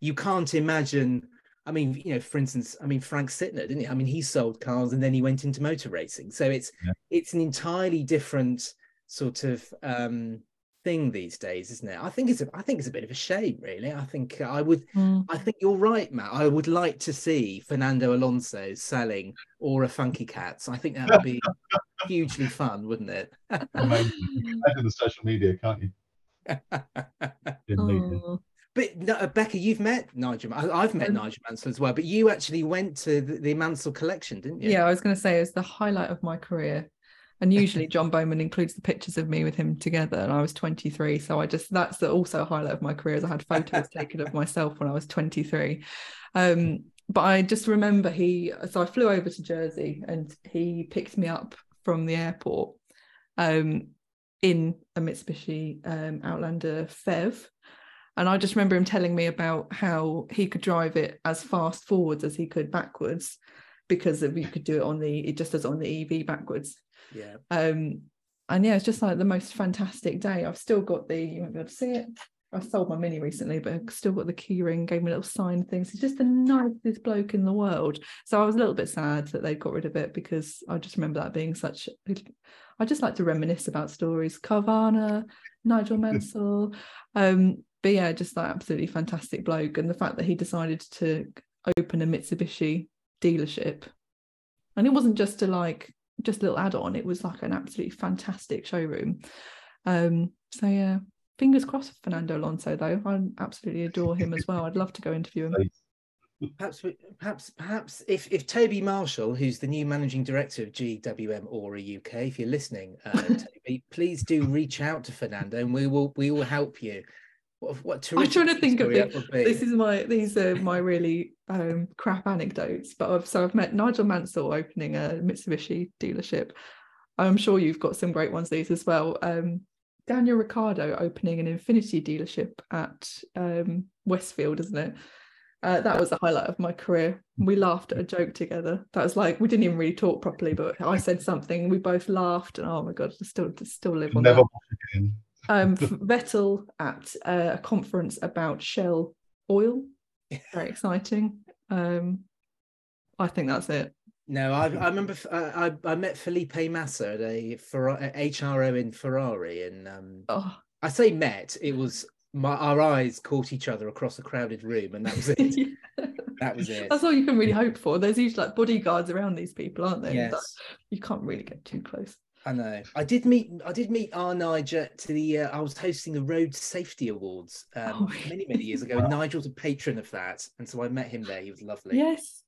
B: you can't imagine. I mean, you know, for instance, I mean Frank Sytner, didn't he? I mean, he sold cars and then he went into motor racing. So it's yeah. it's an entirely different sort of um thing these days, isn't it? I think it's a, I think it's a bit of a shame, really. I think I would, mm. I think you're right, Matt. I would like to see Fernando Alonso selling Ora Funky Cats. I think that would be hugely fun, wouldn't it?
C: Imagine the social media, can't you?
A: oh.
B: But no, uh, Becca, you've met Nigel. I, have met um, Nigel Mansell as well. But you actually went to the, the Mansell collection, didn't you?
A: Yeah, I was going to say it's the highlight of my career and usually John Bowman includes the pictures of me with him together and I was 23 so I just that's also a highlight of my career as I had photos taken of myself when I was 23 um, but I just remember he so I flew over to Jersey and he picked me up from the airport um, in a Mitsubishi um, Outlander PHEV And I just remember him telling me about how he could drive it as fast forwards as he could backwards because of you could do it on the it just does on the EV backwards.
B: Yeah.
A: Um and yeah, it's just like the most fantastic day. I've still got the you won't be able to see it. I sold my mini recently, but I've still got the keyring, gave me a little sign things. He's just the nicest bloke in the world. So I was a little bit sad that they got rid of it because I just remember that being such I just like to reminisce about stories. Carvana, Nigel Mansell. Um, but yeah, just that absolutely fantastic bloke. And the fact that he decided to open a Mitsubishi dealership. And it wasn't just to like just a little add-on, it was like an absolutely fantastic showroom. Um, so yeah, fingers crossed for Fernando Alonso though. I absolutely adore him as well. I'd love to go interview him.
B: Perhaps, perhaps, perhaps if if Toby Marshall, who's the new managing director of GWM Ora UK, if you're listening, uh, Toby, please do reach out to Fernando, and we will we will help you. What, what
A: I'm trying to think of it. This is my these are my really um, crap anecdotes. But I've so I've met Nigel Mansell opening a Mitsubishi dealership. I'm sure you've got some great ones these as well. Um, Daniel Ricciardo opening an Infiniti dealership at um, Westfield, isn't it? Uh, that was the highlight of my career. We laughed at a joke together. That was like we didn't even really talk properly, but I said something. We both laughed, and oh my god, I still still live on
C: Never
A: that. Again. Um, Vettel at a conference about Shell oil. Very exciting. Um, I think that's it.
B: No, I, I remember uh, I, I met Felipe Massa at a HR Owen Ferrari, and um, oh. I say met. It was my our eyes caught each other across a crowded room, and that was it. yeah. That was it.
A: That's all you can really hope for. There's usually like bodyguards around these people, aren't there? Yes. You can't really get too close.
B: I know. I did meet. I did meet R. Nigel to the. Uh, I was hosting the Road Safety Awards um, oh, many many years ago. Wow. Nigel's a patron of that, and so I met him there. He was lovely.
A: Yes,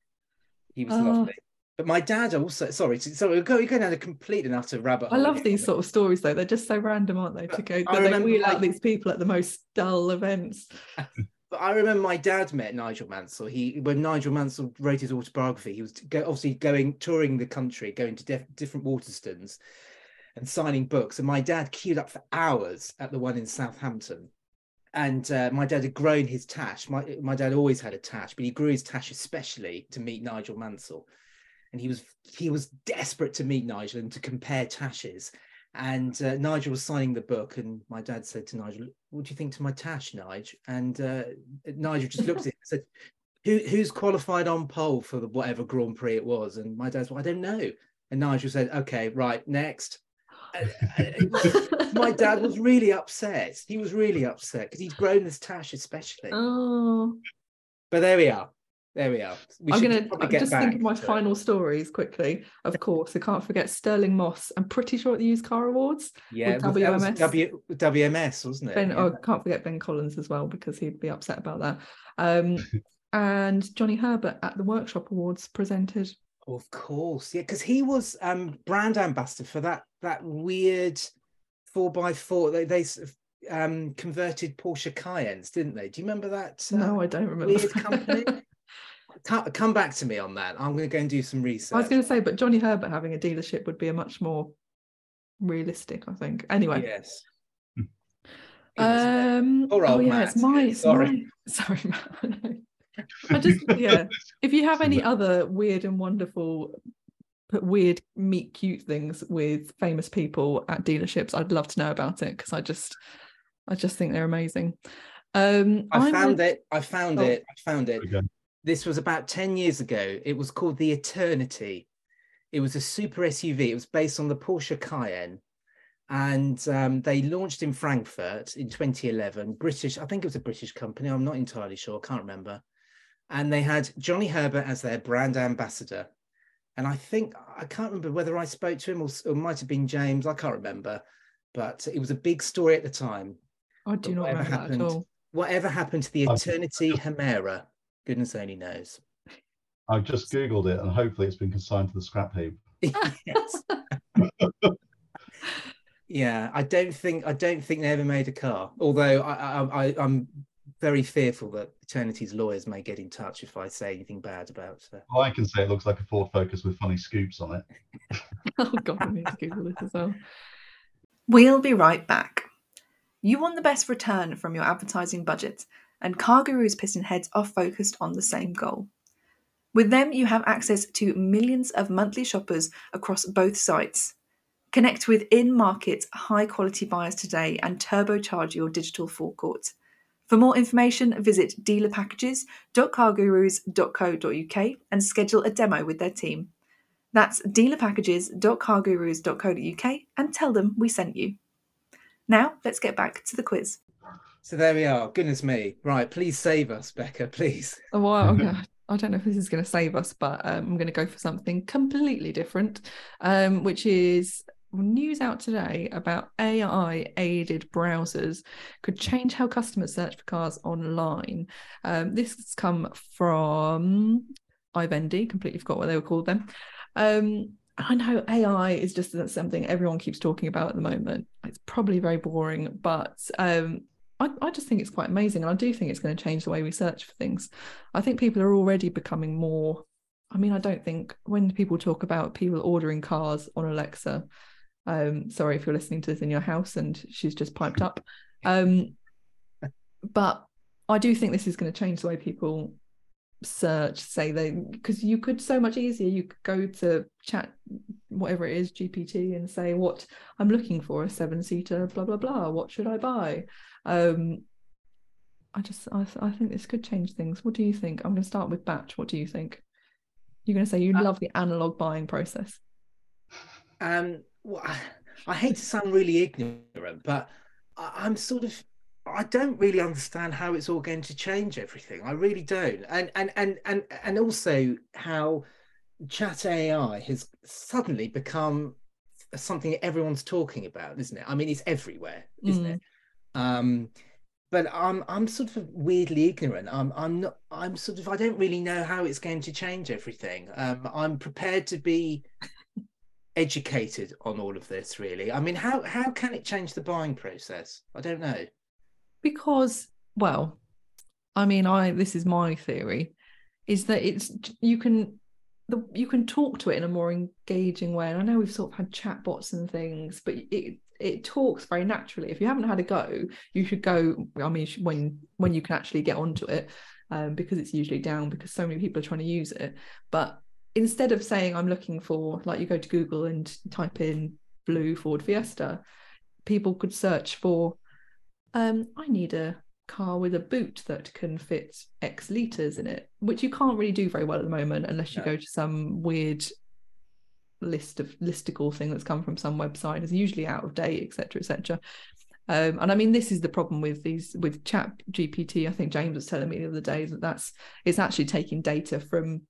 B: he was oh. lovely. But my dad also, sorry, sorry, we're going, down a complete and utter rabbit.
A: I love these sort of stories though. They're just so random, aren't they? To go, I remember they like these people at the most dull events.
B: but I remember my dad met Nigel Mansell. He when Nigel Mansell wrote his autobiography, he was go, obviously going touring the country, going to def, different Waterstones and signing books. And my dad queued up for hours at the one in Southampton. And uh, my dad had grown his tash. My my dad always had a tash, but he grew his tash especially to meet Nigel Mansell and he was he was desperate to meet Nigel and to compare tashes. And uh, Nigel was signing the book, and my dad said to Nigel, "What do you think to my tash, Nigel?" And uh, Nigel just looked at him and said, Who, "Who's qualified on pole for the whatever Grand Prix it was?" And my dad said, well, "I don't know." And Nigel said, "Okay, right, next." my dad was really upset. He was really upset because he'd grown this tash, especially.
A: Oh.
B: But there we are. There we are. We
A: I'm gonna I'm just think of my final stories quickly. Of course, I can't forget Stirling Moss. I'm pretty sure at the used car awards.
B: Yeah, WMS. W, WMS, wasn't it?
A: Ben,
B: yeah.
A: Oh, can't forget Ben Collins as well because he'd be upset about that. Um, and Johnny Herbert at the Workshop Awards presented.
B: of course, yeah, because he was um, brand ambassador for that that weird four by four. They they um, converted Porsche Cayennes, didn't they? Do you remember that?
A: Uh, no, I don't remember.
B: Weird company. come back to me on that. I'm going to go and do some research.
A: I was going to say, but Johnny Herbert having a dealership would be a much more realistic, I think. Anyway.
B: Yes.
A: Um.
B: Poor old
A: oh, yeah,
B: Matt.
A: it's my. It's sorry. My, sorry, Matt. I just yeah. If you have any other weird and wonderful, but weird, meet cute things with famous people at dealerships, I'd love to know about it because I just, I just think they're amazing. Um,
B: I found it. I found oh. it. I found it. This was about 10 years ago. It was called the Eterniti. It was a super SUV. It was based on the Porsche Cayenne. And um, they launched in Frankfurt in 2011. British, I think it was a British company. I'm not entirely sure. I can't remember. And they had Johnny Herbert as their brand ambassador. And I think, I can't remember whether I spoke to him or, or it might have been James. I can't remember. But it was a big story at the time.
A: I do not remember happened, that at all.
B: Whatever happened to the Eterniti Hemera? Goodness only knows.
C: I've just Googled it and hopefully it's been consigned to the scrap heap.
B: yeah, I don't think I don't think they ever made a car. Although I, I, I am very fearful that Eterniti's lawyers may get in touch if I say anything bad about
C: her. Well, I can say it looks like a Ford Focus with funny scoops on it.
A: oh God, I need to Google this as well.
D: We'll be right back.
A: You want the best return from your advertising budget, and CarGurus PistonHeads are focused on the same goal. With them, you have access to millions of monthly shoppers across both sites. Connect with in market, high quality buyers today and turbocharge your digital forecourt. For more information, visit dealerpackages.cargurus.co.uk and schedule a demo with their team. That's dealerpackages.cargurus.co.uk and tell them we sent you. Now, let's get back to the quiz.
B: So there we are. Goodness me. Right. Please save us, Becca, please.
A: Oh, wow. I don't know if this is going to save us, but um, I'm going to go for something completely different, um, which is news out today about AI aided browsers could change how customers search for cars online. Um, this has come from iVendi, completely forgot what they were called then. Um, I know AI is just something everyone keeps talking about at the moment. It's probably very boring, but um, I, I just think it's quite amazing. And I do think it's going to change the way we search for things. I think people are already becoming more. I mean, I don't think when people talk about people ordering cars on Alexa, um, sorry if you're listening to this in your house and she's just piped up. Um, but I do think this is going to change the way people search, say they because you could so much easier. You could go to chat whatever it is, GPT, and say what I'm looking for a seven seater, blah blah blah. What should I buy? Um, I just I, I think this could change things. What do you think? I'm going to start with Batch. What do you think? You're going to say you uh, love the analog buying process.
B: Um, well, I, I hate to sound really ignorant, but I, am sort of I don't really understand how it's all going to change everything. I really don't, and and and and and also how chat AI has suddenly become something everyone's talking about, isn't it? I mean, it's everywhere, isn't mm. it? Um, but I'm I'm sort of weirdly ignorant. I'm I'm not. I'm sort of. I don't really know how it's going to change everything. Um, I'm prepared to be educated on all of this. Really, I mean, how how can it change the buying process? I don't know.
A: Because, well, I mean, I this is my theory, is that it's you can the, you can talk to it in a more engaging way. And I know we've sort of had chatbots and things, but it it talks very naturally. If you haven't had a go, you should go. I mean, when when you can actually get onto it, um, because it's usually down because so many people are trying to use it. But instead of saying I'm looking for, like you go to Google and type in blue Ford Fiesta, people could search for. Um, I need a car with a boot that can fit X liters in it, which you can't really do very well at the moment unless you no. go to some weird list of listicle thing that's come from some website. is usually out of date, etc., etc. Um, and I mean, this is the problem with these with Chat GPT. I think James was telling me the other day that that's it's actually taking data from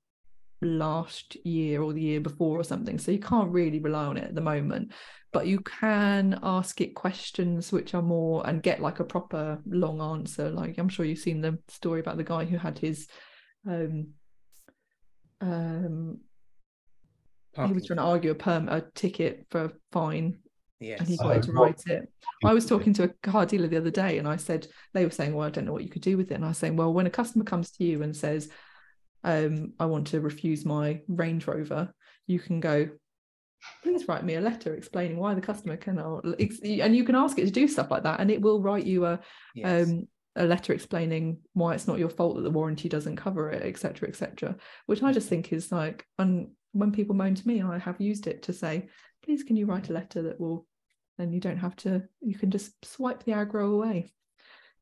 A: last year or the year before or something. So you can't really rely on it at the moment but you can ask it questions which are more and get like a proper long answer like i'm sure you've seen the story about the guy who had his um um Parking. he was trying to argue a perm a ticket for a fine Yes. And he got oh, to write it. I was talking to a car dealer the other day and I said, they were saying, well, I don't know what you could do with it. And I was saying, well, when a customer comes to you and says, um, I want to refuse my Range Rover, you can go, please write me a letter explaining why the customer cannot and you can ask it to do stuff like that and it will write you a yes. um, a letter explaining why it's not your fault that the warranty doesn't cover it etc etc which i just think is like and when people moan to me i have used it to say please can you write a letter that will then you don't have to you can just swipe the aggro away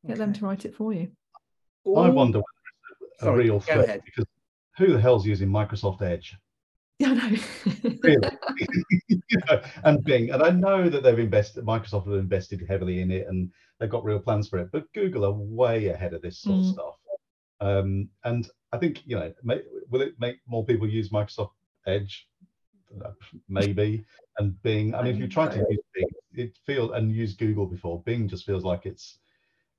A: get okay. them to write it for you
C: i wonder whether it's a, Sorry, real threat because who the hell's using microsoft edge
A: yeah, no.
C: really, you know, and Bing, and I know that they've invested. Microsoft have invested heavily in it, and they've got real plans for it. But Google are way ahead of this sort mm. of stuff. Um, and I think you know, may, will it make more people use Microsoft Edge? Maybe. And Bing. I mean, if you try to use Bing, it feels and use Google before. Bing just feels like it's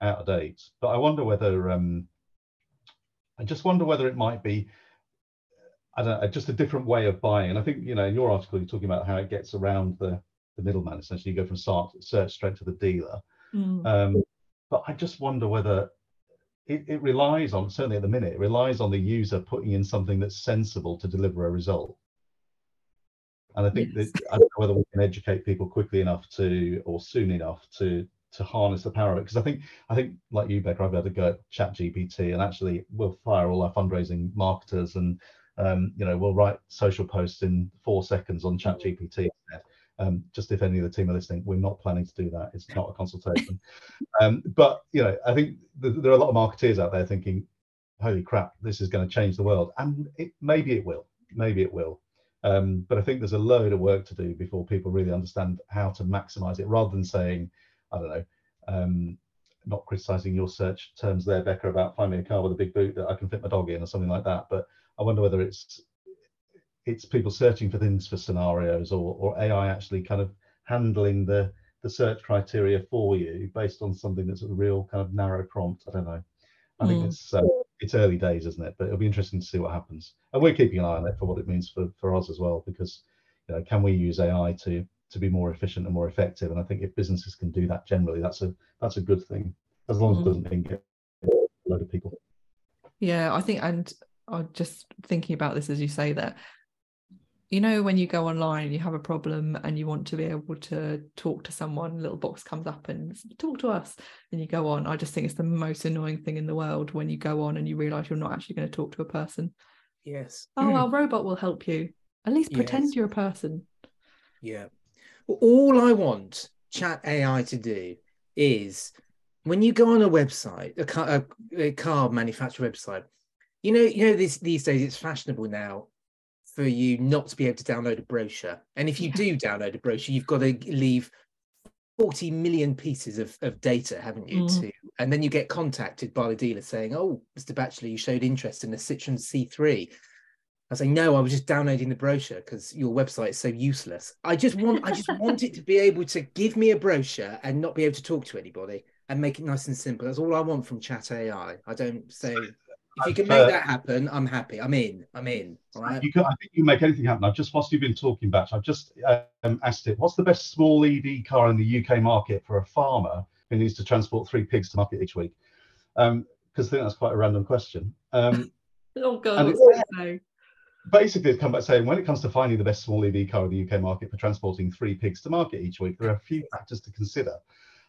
C: out of date. But I wonder whether. Um, I just wonder whether it might be I don't know, just a different way of buying. And I think, you know, in your article, you're talking about how it gets around the, the middleman. Essentially, you go from start, search straight to the dealer. Mm. Um, but I just wonder whether it, it, relies on, certainly at the minute, it relies on the user putting in something that's sensible to deliver a result. And I think yes. that I don't know whether we can educate people quickly enough to, or soon enough to to harness the power of it. Because I think I think like you, Becca, I've had to go at Chat GPT and actually we'll fire all our fundraising marketers and um, you know we'll write social posts in four seconds on Chat GPT. Um, just if any of the team are listening, we're not planning to do that. It's not a consultation. um, but you know, I think th- there are a lot of marketeers out there thinking, "Holy crap, this is going to change the world," and it, maybe it will. Maybe it will. Um, but I think there's a load of work to do before people really understand how to maximize it, rather than saying, I don't know, um, not criticizing your search terms there, Becca, about finding a car with a big boot that I can fit my dog in or something like that. But I wonder whether it's it's people searching for things for scenarios or, or AI actually kind of handling the the search criteria for you based on something that's a real kind of narrow prompt. I don't know. I mm. think it's uh, it's early days, isn't it? But it'll be interesting to see what happens. And we're keeping an eye on it for what it means for, for us as well, because you know, can we use AI to to be more efficient and more effective? And I think if businesses can do that generally, that's a that's a good thing, as long as mm-hmm. it doesn't engage a load of people.
A: Yeah, I think, and I'm just thinking about this as you say that you know when you go online and you have a problem and you want to be able to talk to someone a little box comes up and talk to us and you go on. I just think it's the most annoying thing in the world when you go on and you realize you're not actually going to talk to a person.
B: Yes.
A: Oh our robot will help you. At least pretend yes. you're a person.
B: Yeah. Well, all i want chat ai to do is when you go on a website a car, a, a car manufacturer website you know you know this these days it's fashionable now for you not to be able to download a brochure. And if you do download a brochure, you've got to leave 40 million pieces of, of data, haven't you? Mm. To and then you get contacted by the dealer saying, Oh, Mr. Batchelor, you showed interest in the Citroen C3. I say, no, I was just downloading the brochure because your website is so useless. I just want I just want it to be able to give me a brochure and not be able to talk to anybody and make it nice and simple. That's all I want from chat AI. I don't say if you can make that happen, I'm happy. I'm in. I'm in. All right.
C: You can, I think you can make anything happen. I've just, whilst you've been talking, Batch, I've just um, asked it, what's the best small EV car in the UK market for a farmer who needs to transport three pigs to market each week? Because um, I think that's quite a random question. Um,
A: oh, God.
C: Basically, it's come back saying when it comes to finding the best small EV car in the UK market for transporting three pigs to market each week, there are a few factors to consider.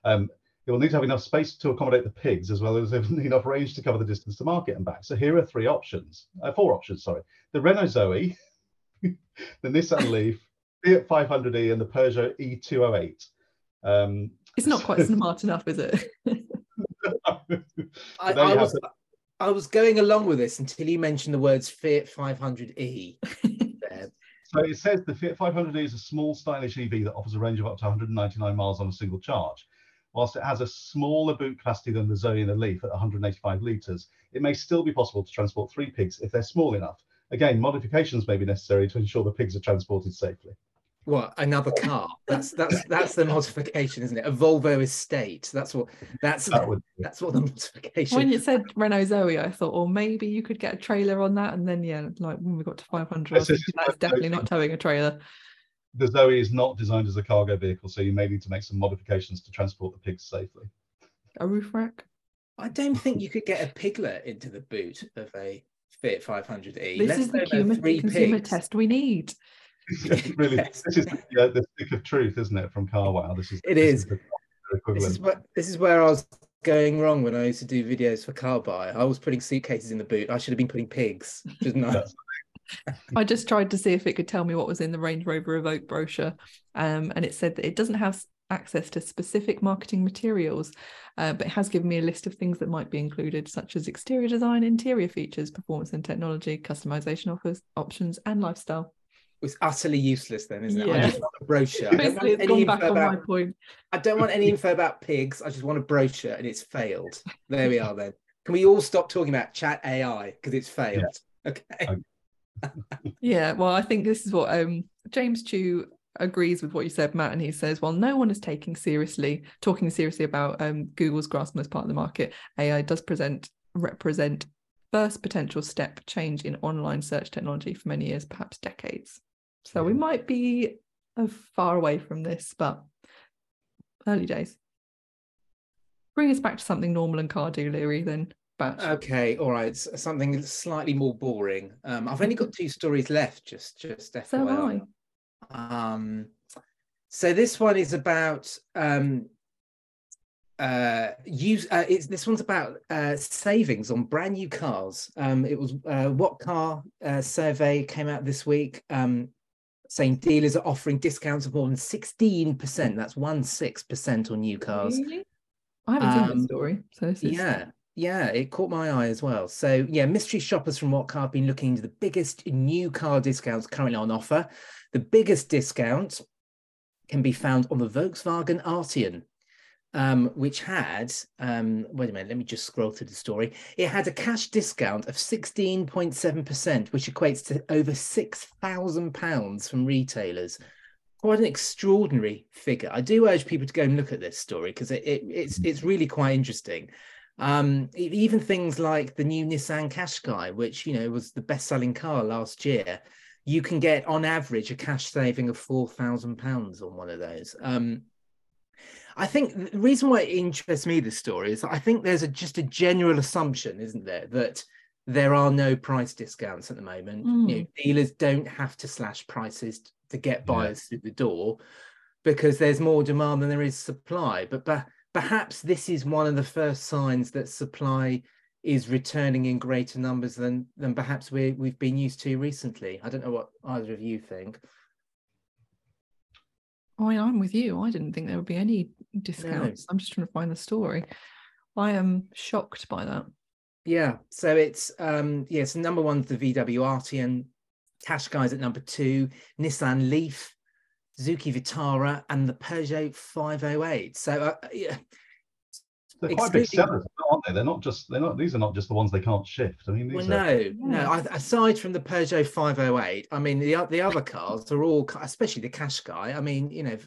C: Um, it will need to have enough space to accommodate the pigs as well as enough range to cover the distance to market and back. So here are three options, uh, four options, sorry. The Renault Zoe, the Nissan Leaf, Fiat 500e and the Peugeot E208. Um,
A: it's not quite smart enough, is it?
B: I, I, was, I was going along with this until you mentioned the words Fiat 500e.
C: so it says the Fiat 500e is a small, stylish EV that offers a range of up to 199 miles on a single charge. Whilst it has a smaller boot capacity than the Zoe and the Leaf at 185 litres, it may still be possible to transport three pigs if they're small enough. Again, modifications may be necessary to ensure the pigs are transported safely.
B: What another car? That's that's that's the modification, isn't it? A Volvo estate. That's what that's that would, that's what the modification.
A: When you said Renault Zoe, I thought, well, maybe you could get a trailer on that, and then yeah, like when we got to 500, that's definitely not towing a trailer
C: the Zoe is not designed as a cargo vehicle, so you may need to make some modifications to transport the pigs safely.
A: A roof rack?
B: I don't think you could get a piglet into the boot of a Fiat 500e.
A: This Let's is the human consumer pigs. test we need.
C: really, yes. this is the, uh, the stick of truth, isn't it, from CarWow? This is
B: it
C: this
B: is. is this is, what, this is where I was going wrong when I used to do videos for car buy. I was putting suitcases in the boot. I should have been putting pigs. Just not.
A: I just tried to see if it could tell me what was in the Range Rover Evoque brochure, um, and it said that it doesn't have access to specific marketing materials, uh, but it has given me a list of things that might be included, such as exterior design, interior features, performance and technology, customization offers, options, and lifestyle.
B: It's utterly useless, then, isn't it? Yeah. I just want a brochure.
A: Basically, it's gone back on my point.
B: I don't want any info about pigs. I just want a brochure, and it's failed. There we are. Then can we all stop talking about chat AI because it's failed? Yeah. Okay
A: yeah, well, I think this is what um, James Tew agrees with what you said, Matt, and he says, while no one is taking seriously, talking seriously about um, Google's grasp as part of the market, AI does present represent first potential step change in online search technology for many years, perhaps decades. So yeah. we might be uh, far away from this, but early days. Bring us back to something normal and car dealery then. But
B: okay, all right, something slightly more boring. Um, I've only got two stories left. Just, just FYI. So have I. Um, so this one is about um, uh, use uh, it's this one's about uh, savings on brand new cars. Um, it was uh, what car uh, survey came out this week, um, saying dealers are offering discounts of more than sixteen percent. That's one six percent on new cars.
A: Really? I haven't seen
B: Um,
A: the story, so this is
B: Yeah, yeah, it caught my eye as well. So yeah, mystery shoppers from What Car have been looking into the biggest new car discounts currently on offer. The biggest discount can be found on the Volkswagen Arteon, um, which had um, wait a minute, let me just scroll through the story. It had a cash discount of 16.7%, which equates to over six thousand pounds from retailers. Quite an extraordinary figure. I do urge people to go and look at this story because it, it, it's it's really quite interesting. Um, even things like the new Nissan Qashqai, which you know was the best-selling car last year, you can get on average a cash saving of four thousand pounds on one of those. Um, I think the reason why it interests me this story is I think there's a, just a general assumption, isn't there, that there are no price discounts at the moment. You know, dealers don't have to slash prices to get
C: Yeah.
B: buyers through the door because there's more demand than there is supply. But, but perhaps this is one of the first signs that supply is returning in greater numbers than than perhaps we we've been used to recently. I don't know what either of you think.
A: I mean, I'm with you. I didn't think there would be any discounts. I'm just trying to find the story. I am shocked by that.
B: Yeah, so it's um yeah, so number one's the VW Arteon, Qashqai's at number two, Nissan Leaf, Zuki Vitara, and the Peugeot 508. So uh, yeah,
C: They're quite big sellers, aren't they? They're not just they're not these are not just the ones they can't shift. I mean,
B: well,
C: these are
B: no, no. I, aside from the Peugeot 508, I mean the the other cars are all, especially the Qashqai. I mean, you know,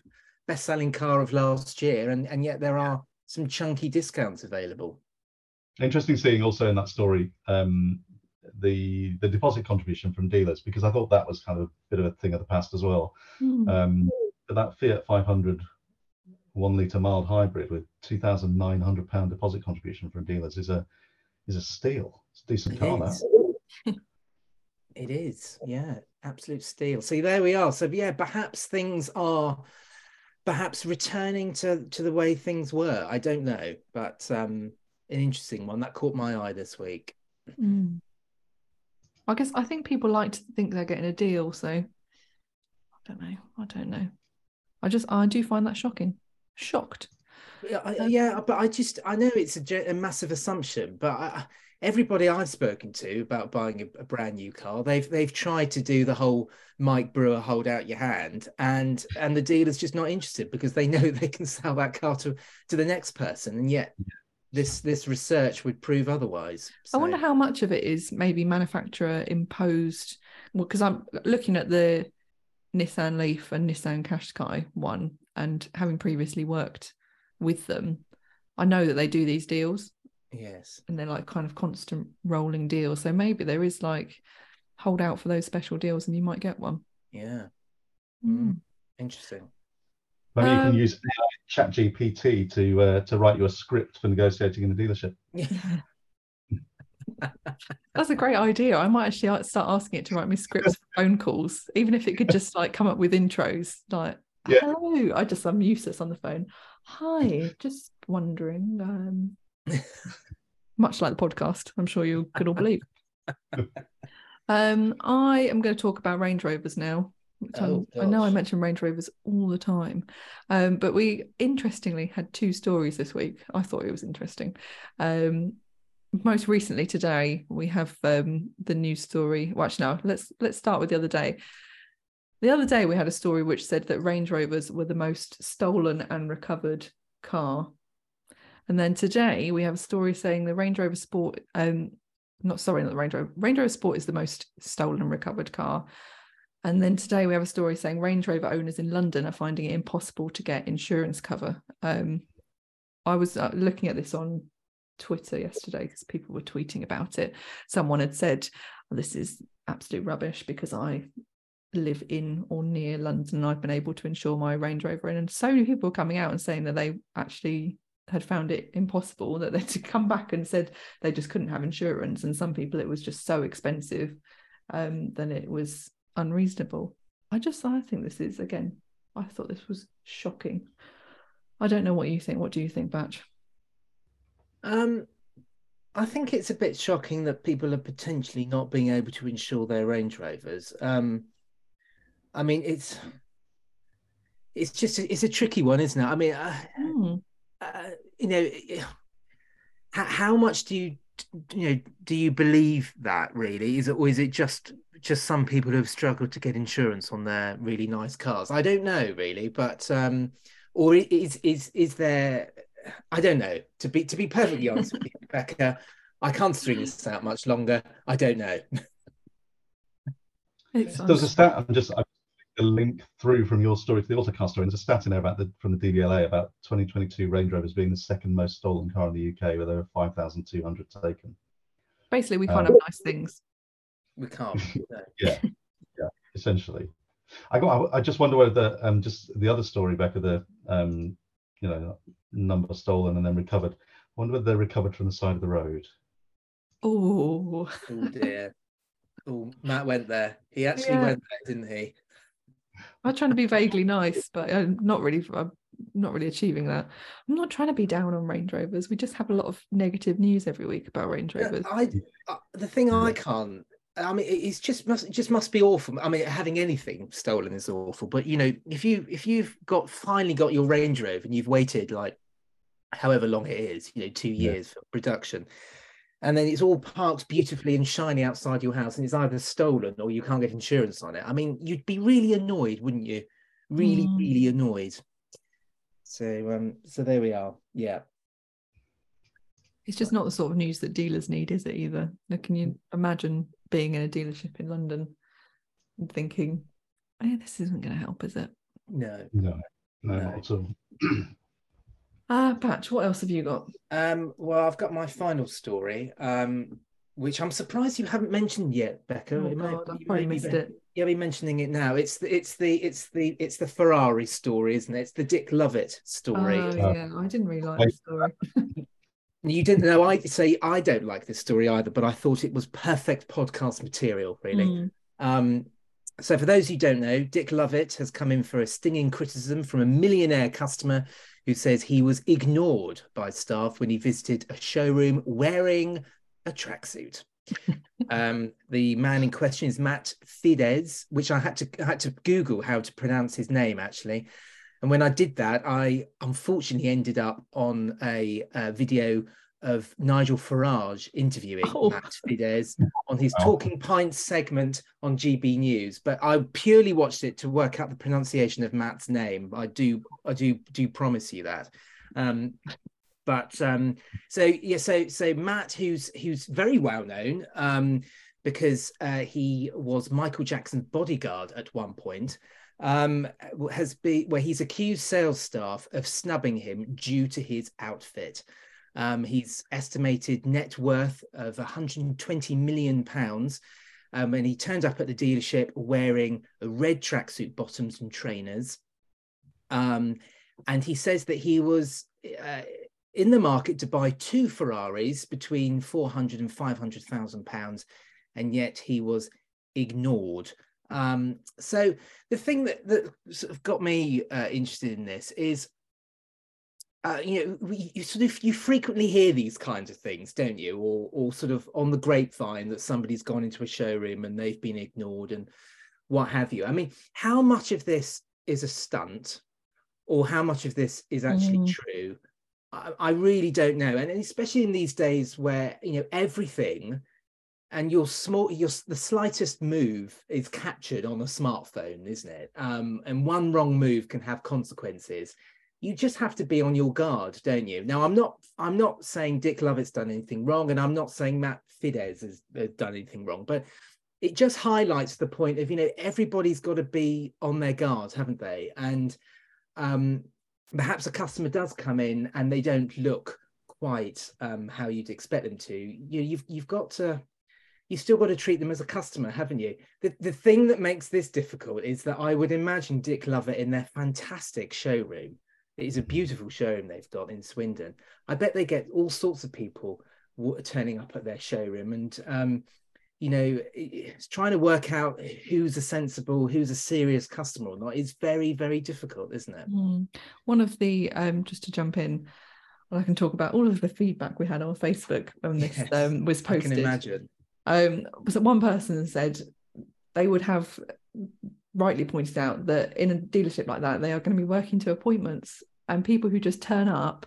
B: best-selling car of last year, and and yet there are some chunky discounts available.
C: interesting seeing also in that story um, the the deposit contribution from dealers because I thought that was kind of a bit of a thing of the past as well.
A: Hmm.
C: Um, but that Fiat 500 one liter mild hybrid with 2,900 pound deposit contribution from dealers is a is a steal. It's a decent
B: It
C: car. That.
B: is. It is, yeah, absolute steal. So there we are. So yeah, perhaps things are perhaps returning to to the way things were. I don't know, but um an interesting one that caught my eye this week.
A: Mm. I guess I think people like to think they're getting a deal, so I don't know. I don't know. I just I do find that shocking. Shocked.
B: Yeah, I, um, yeah, but I just I know it's a, a massive assumption, but I, I- everybody I've spoken to about buying a, a brand new car, they've they've tried to do the whole Mike Brewer hold out your hand, and and the dealer's just not interested because they know they can sell that car to to the next person, and yet this this research would prove otherwise.
A: I wonder how much of it is maybe manufacturer imposed. Well, because I'm looking at the Nissan Leaf and Nissan Qashqai one, and having previously worked with them, I know that they do these deals,
B: yes,
A: and they're like kind of constant rolling deals. So maybe there is like hold out for those special deals, and you might get one.
B: yeah.
A: Mm.
B: interesting.
C: Maybe you
A: Um,
C: can use AI Chat GPT to uh, to write you a script for negotiating in the dealership.
A: That's a great idea. I might actually start asking it to write me scripts for phone calls, even if it could just like come up with intros like
C: Yeah.
A: hello. I just I'm useless on the phone. Hi, just wondering. Um much like the podcast, I'm sure you could all believe. um, I am going to talk about Range Rovers now.
B: Oh,
A: I know I mention Range Rovers all the time, um, but we interestingly had two stories this week. I thought it was interesting. Um, most recently today we have um, the news story. Well, actually, no, let's let's start with the other day. The other day we had a story which said that Range Rovers were the most stolen and recovered car. And then today we have a story saying the Range Rover Sport, um, not sorry, not the Range Rover, Range Rover Sport is the most stolen and recovered car. And then today we have a story saying Range Rover owners in London are finding it impossible to get insurance cover. Um, I was uh, looking at this on Twitter yesterday because people were tweeting about it. Someone had said, "This is absolute rubbish because I live in or near London and I've been able to insure my Range Rover." And so many people were coming out and saying that they actually had found it impossible that they to come back and said they just couldn't have insurance. And some people it was just so expensive um, it was unreasonable. I just I think this is again. I thought this was shocking. I don't know what you think. What do you think, Batch?
B: Um, I think it's a bit shocking that people are potentially not being able to insure their Range Rovers. Um, I mean, it's it's just it's a tricky one, isn't it? I mean, uh, mm. uh, you know, how, how much do you you know do you believe that really is it or is it just just some people who have struggled to get insurance on their really nice cars i don't know really but um or is is is there i don't know to be to be perfectly honest with you rebecca i can't string this out much longer i don't know
C: there's a stat i'm just a link through from your story to the autocar story. There's a stat in there about the from the DVLA about 2022 Range Rovers being the second most stolen car in the UK, where there were 5,200 taken.
A: Basically, we can't um, have nice things.
B: We can't.
C: No. yeah, yeah, essentially. I got. I just wonder whether um just the other story back of the um you know number stolen and then recovered. I wonder whether they're recovered from the side of the road.
A: Oh.
B: Oh dear. Oh, Matt went there. He actually yeah. went there, didn't he?
A: I'm trying to be vaguely nice, but I'm not really. I'm not really achieving that. I'm not trying to be down on Range Rovers. We just have a lot of negative news every week about Range Rovers.
B: Yeah, I, uh, the thing I can't. I mean, it's just must it just must be awful. I mean, having anything stolen is awful. But you know, if you if you've got finally got your Range Rover and you've waited like however long it is, you know, two years yeah. for production, and then it's all parked beautifully and shiny outside your house and it's either stolen or you can't get insurance on it i mean you'd be really annoyed wouldn't you really mm. really annoyed so um so there we are yeah
A: it's just not the sort of news that dealers need is it either now, can you imagine being in a dealership in london and thinking oh yeah this isn't going to help is it
B: no
C: no no, no. not at all
A: Ah, uh, Batch, what else have you got?
B: Um, well, I've got my final story, um, which I'm surprised you haven't mentioned yet, Becca.
A: Oh, God, I've probably missed it.
B: You'll be mentioning it now. It's the it's the it's the it's the Ferrari story, isn't it? It's the Dick Lovett story.
A: Oh yeah, I didn't really like the story.
B: you didn't know I say I don't like this story either, but I thought it was perfect podcast material, really. Mm. Um, so, for those who don't know, Dick Lovett has come in for a stinging criticism from a millionaire customer who says he was ignored by staff when he visited a showroom wearing a tracksuit. um, the man in question is Matt Fiddes, which I had to I had to Google how to pronounce his name actually. And when I did that, I unfortunately ended up on a, a video of Nigel Farage interviewing oh. Matt Fiddes on his Talking Pints segment on GB News. But I purely watched it to work out the pronunciation of Matt's name. I do, I do, do promise you that. Um, but um, so yeah, so so Matt, who's who's very well known um, because uh, he was Michael Jackson's bodyguard at one point. Um, has been where he's accused sales staff of snubbing him due to his outfit. Um, he's estimated net worth of 120 million pounds. Um, and he turned up at the dealership wearing a red tracksuit bottoms and trainers. Um, and he says that he was uh, in the market to buy two Ferraris between 400 and 500,000 pounds, and yet he was ignored. Um, so the thing that, that sort of got me uh, interested in this is uh, you know, you sort of you frequently hear these kinds of things, don't you? Or or sort of on the grapevine that somebody's gone into a showroom and they've been ignored and what have you. I mean, how much of this is a stunt, or how much of this is actually mm. true? I, I really don't know, and especially in these days where you know everything and your small your the slightest move is captured on a smartphone isn't it um, and one wrong move can have consequences you just have to be on your guard, don't you? Now, I'm not I'm not saying Dick Lovett's done anything wrong, and I'm not saying Matt Fiddes has, has done anything wrong, but it just highlights the point of you know everybody's got to be on their guard, haven't they? And um, perhaps a customer does come in and they don't look quite um, how you'd expect them to. You you've you've got to you've still got to treat them as a customer, haven't you? The, the thing that makes this difficult is that I would imagine Dick Lovett in their fantastic showroom it's a beautiful showroom they've got in Swindon. I bet they get all sorts of people turning up at their showroom, and um, you know, it's trying to work out who's a sensible, who's a serious customer or not. is very, very difficult, isn't it?
A: Mm. One of the um, just to jump in, I can talk about all of the feedback we had on Facebook when this yes, um, was posted. I can imagine. Um, so one person said they would have rightly pointed out that in a dealership like that, they are going to be working to appointments, and people who just turn up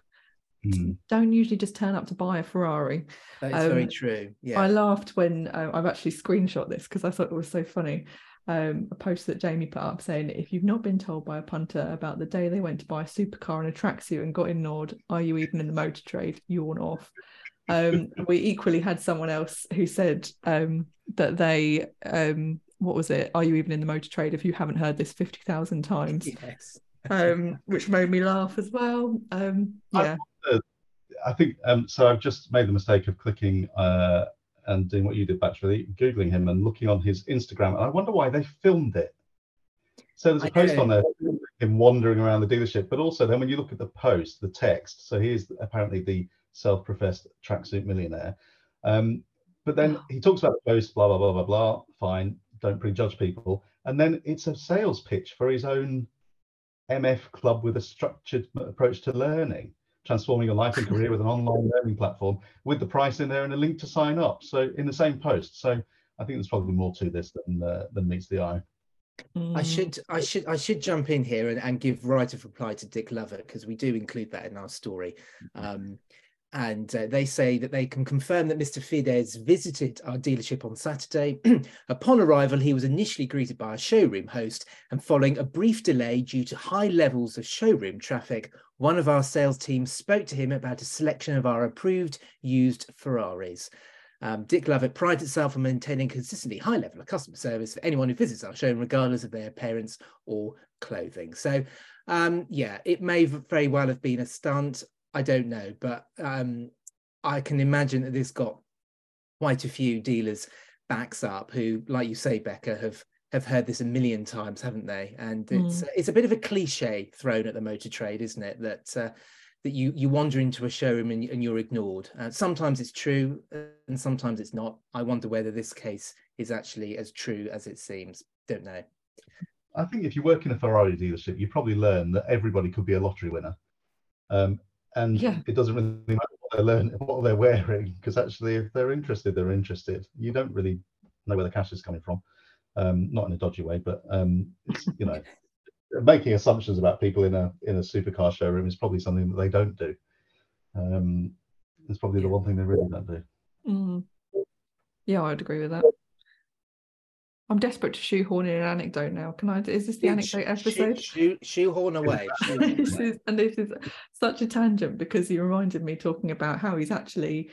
A: mm. don't usually just turn up to buy a Ferrari.
B: That's um, very true. Yeah,
A: I laughed when uh, I've actually screenshot this because I thought it was so funny. Um, a post that Jamie put up saying, "If you've not been told by a punter about the day they went to buy a supercar and a tracksuit and got ignored, are you even in the motor trade? Yawn off." Um, we equally had someone else who said um, that they um, what was it? Are you even in the motor trade if you haven't heard this 50,000 times?
B: Yes.
A: um, which made me laugh as well. Um, yeah.
C: I, uh, I think um, so. I've just made the mistake of clicking uh, and doing what you did, actually, googling him and looking on his Instagram, and I wonder why they filmed it. So there's a I post know. on there him wandering around the dealership, but also then when you look at the post, the text. So here's apparently the self-professed tracksuit millionaire. Um, but then he talks about the post, blah blah blah blah blah. Fine, don't prejudge people. And then it's a sales pitch for his own MF club with a structured approach to learning, transforming your life and career with an online learning platform with the price in there and a link to sign up. So in the same post. So I think there's probably more to this than uh, than meets the eye.
B: I should I should I should jump in here and, and give right of reply to Dick Lovett because we do include that in our story. Um, and uh, they say that they can confirm that Mr. Fidesz visited our dealership on Saturday. Upon arrival, he was initially greeted by a showroom host, and following a brief delay due to high levels of showroom traffic, one of our sales team spoke to him about a selection of our approved used Ferraris. Um, Dick Lovett prides itself on maintaining consistently high level of customer service for anyone who visits our showroom, regardless of their appearance or clothing. So, um, yeah, it may very well have been a stunt. I don't know, but um, I can imagine that this got quite a few dealers backs up who, like you say, Becca, have have heard this a million times, haven't they? And it's mm. it's a bit of a cliche thrown at the motor trade, isn't it? That uh, that you you wander into a showroom and, and you're ignored. Uh, sometimes it's true, and sometimes it's not. I wonder whether this case is actually as true as it seems. Don't know.
C: I think if you work in a Ferrari dealership, you probably learn that everybody could be a lottery winner. Um, and yeah. it doesn't really matter what they're learning, what they're wearing, because actually, if they're interested, they're interested. You don't really know where the cash is coming from, um, not in a dodgy way, but um, you know, making assumptions about people in a in a supercar showroom is probably something that they don't do. Um, it's probably the one thing they really don't do.
A: Mm. Yeah, I'd agree with that. I'm desperate to shoehorn in an anecdote now. Can I? Is this the anecdote episode?
B: Shoe, shoe, shoehorn away.
A: this is, and this is such a tangent because he reminded me talking about how he's actually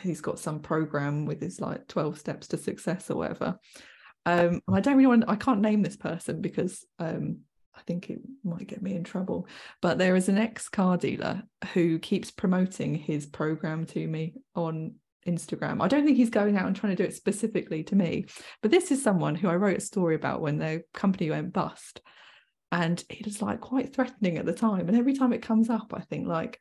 A: he's got some program with his like 12 steps to success or whatever. Um, and I don't really want. I can't name this person because um, I think it might get me in trouble. But there is an ex car dealer who keeps promoting his program to me on Instagram. I don't think he's going out and trying to do it specifically to me, but this is someone who I wrote a story about when their company went bust. And it was like quite threatening at the time. And every time it comes up, I think like,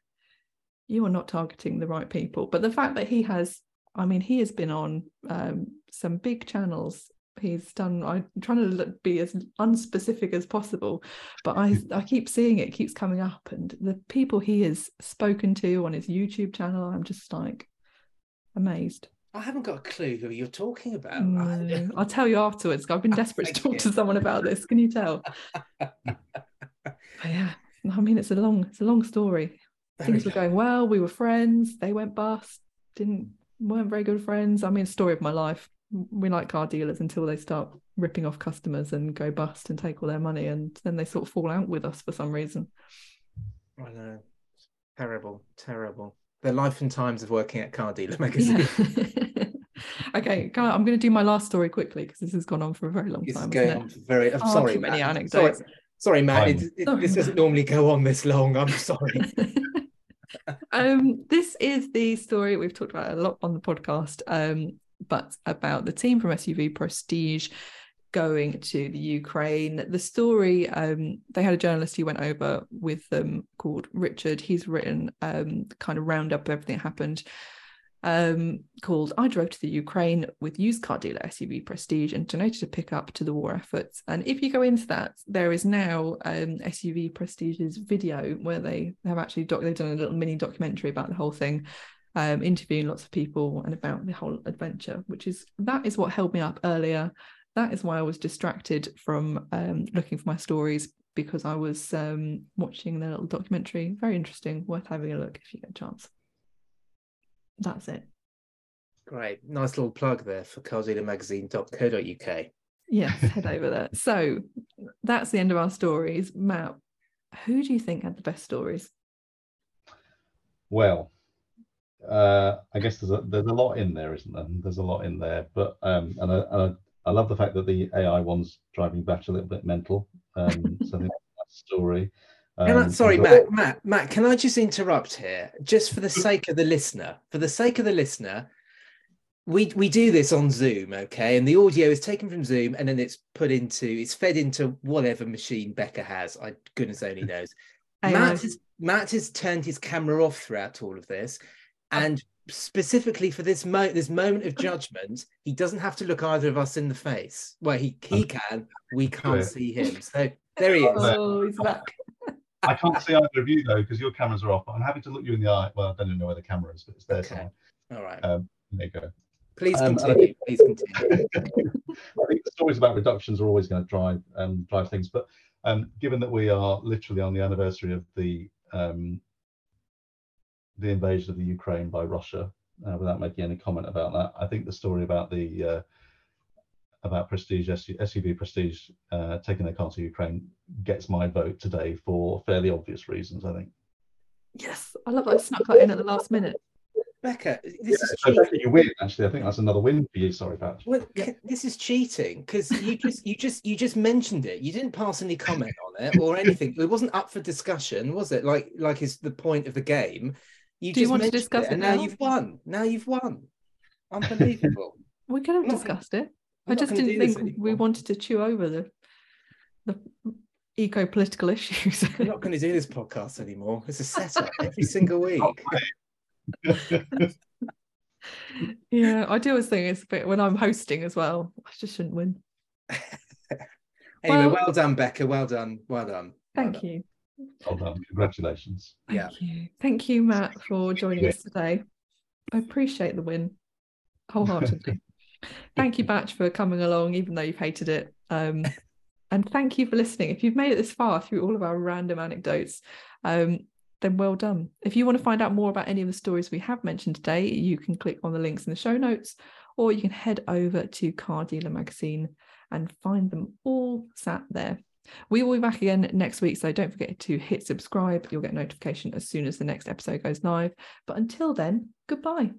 A: you are not targeting the right people. But the fact that he has, I mean, he has been on um, some big channels. He's done. I'm trying to be as unspecific as possible, but I I keep seeing it keeps coming up, and the people he has spoken to on his YouTube channel, I'm just like, amazed.
B: I haven't got a clue who you're talking about.
A: No, I'll tell you afterwards. I've been desperate to talk you. to someone about this. Can you tell? yeah, I mean it's a long, it's a long story. Very Things were going well. We were friends. They went bust. Didn't weren't very good friends. I mean, story of my life. We like car dealers until they start ripping off customers and go bust and take all their money, and then they sort of fall out with us for some reason.
B: I know. Terrible, terrible the life and times of working at car dealer magazine.
A: Yeah. okay, I'm going to do my last story quickly because this has gone on for a very long
B: it's
A: time.
B: It's going on for very. I'm oh, sorry,
A: many anecdotes.
B: Sorry, sorry Matt. It, it, sorry, this doesn't normally go on this long. I'm sorry.
A: um, this is the story we've talked about a lot on the podcast, um, but about the team from SUV Prestige going to the Ukraine. The story, um, they had a journalist who went over with them called Richard. He's written um, kind of round up everything that happened. um, called I Drove to the Ukraine with used car dealer SUV Prestige and donated a pickup to the war efforts. And if you go into that, there is now um, SUV Prestige's video where they have actually doc- they've done a little mini documentary about the whole thing. Um, interviewing lots of people and about the whole adventure, which is that is what held me up earlier. That is why I was distracted from um, looking for my stories because I was um, watching the little documentary. Very interesting, worth having a look if you get a chance that's it.
B: Great. Nice little plug there for cardealermagazine.co.uk.
A: Yes, head over there. So that's the end of our stories. Matt, who do you think had the best stories?
C: Well, uh, I guess there's a there's a lot in there, isn't there? There's a lot in there, but um, and I, and I, I love the fact that the AI one's driving back a little bit mental. Um, so I think that story.
B: Um, I, sorry, Matt, Matt, Matt, can I just interrupt here? Just for the sake of the listener, for the sake of the listener, we we do this on Zoom, okay? And the audio is taken from Zoom and then it's put into it's fed into whatever machine Becca has. I goodness only knows. Matt has Matt has turned his camera off throughout all of this, and specifically for this mo this moment of judgment, he doesn't have to look either of us in the face. Well, he he can, we can't see him. So there he is.
A: Oh, he's back.
C: I can't see either of you though because your cameras are off. But I'm happy to look you in the eye. Well, I don't even know where the camera is, but it's there okay. somewhere.
B: All right.
C: Um, there you go.
B: Please um, continue. Think, Please continue.
C: I think the stories about reductions are always going to drive um, drive things. But um, given that we are literally on the anniversary of the um, the invasion of the Ukraine by Russia, uh, without making any comment about that, I think the story about the uh, about Prestige SUV Prestige uh, taking their car to Ukraine gets my vote today for fairly obvious reasons. I think.
A: Yes, I love that I snuck that in at the last minute.
B: Becca, this
C: yeah,
B: is
C: so cheating. you win. Actually, I think that's another win for you. Sorry, Pat.
B: Well, yeah. this is cheating because you just you just you just mentioned it. You didn't pass any comment on it or anything. It wasn't up for discussion, was it? Like like is the point of the game.
A: You Do just you want to discuss it,
B: it now? now you've won. Now you've won. Unbelievable.
A: we could have discussed it. I'm I just didn't think we wanted to chew over the the eco political issues.
B: We're not going to do this podcast anymore. It's a setup every single week.
A: yeah, I do always think it's a bit when I'm hosting as well. I just shouldn't win.
B: anyway, well, well, done, Becca. Well done. Well done.
A: Thank
B: well
A: you.
C: Well done. Congratulations.
A: Thank yeah. you. Thank you, Matt, for joining yeah. us today. I appreciate the win wholeheartedly. thank you, Batch, for coming along, even though you've hated it. Um, and thank you for listening. If you've made it this far through all of our random anecdotes, um, then well done. If you want to find out more about any of the stories we have mentioned today, you can click on the links in the show notes, or you can head over to Car Dealer Magazine and find them all sat there. We will be back again next week, so don't forget to hit subscribe. You'll get notification as soon as the next episode goes live. But until then, goodbye.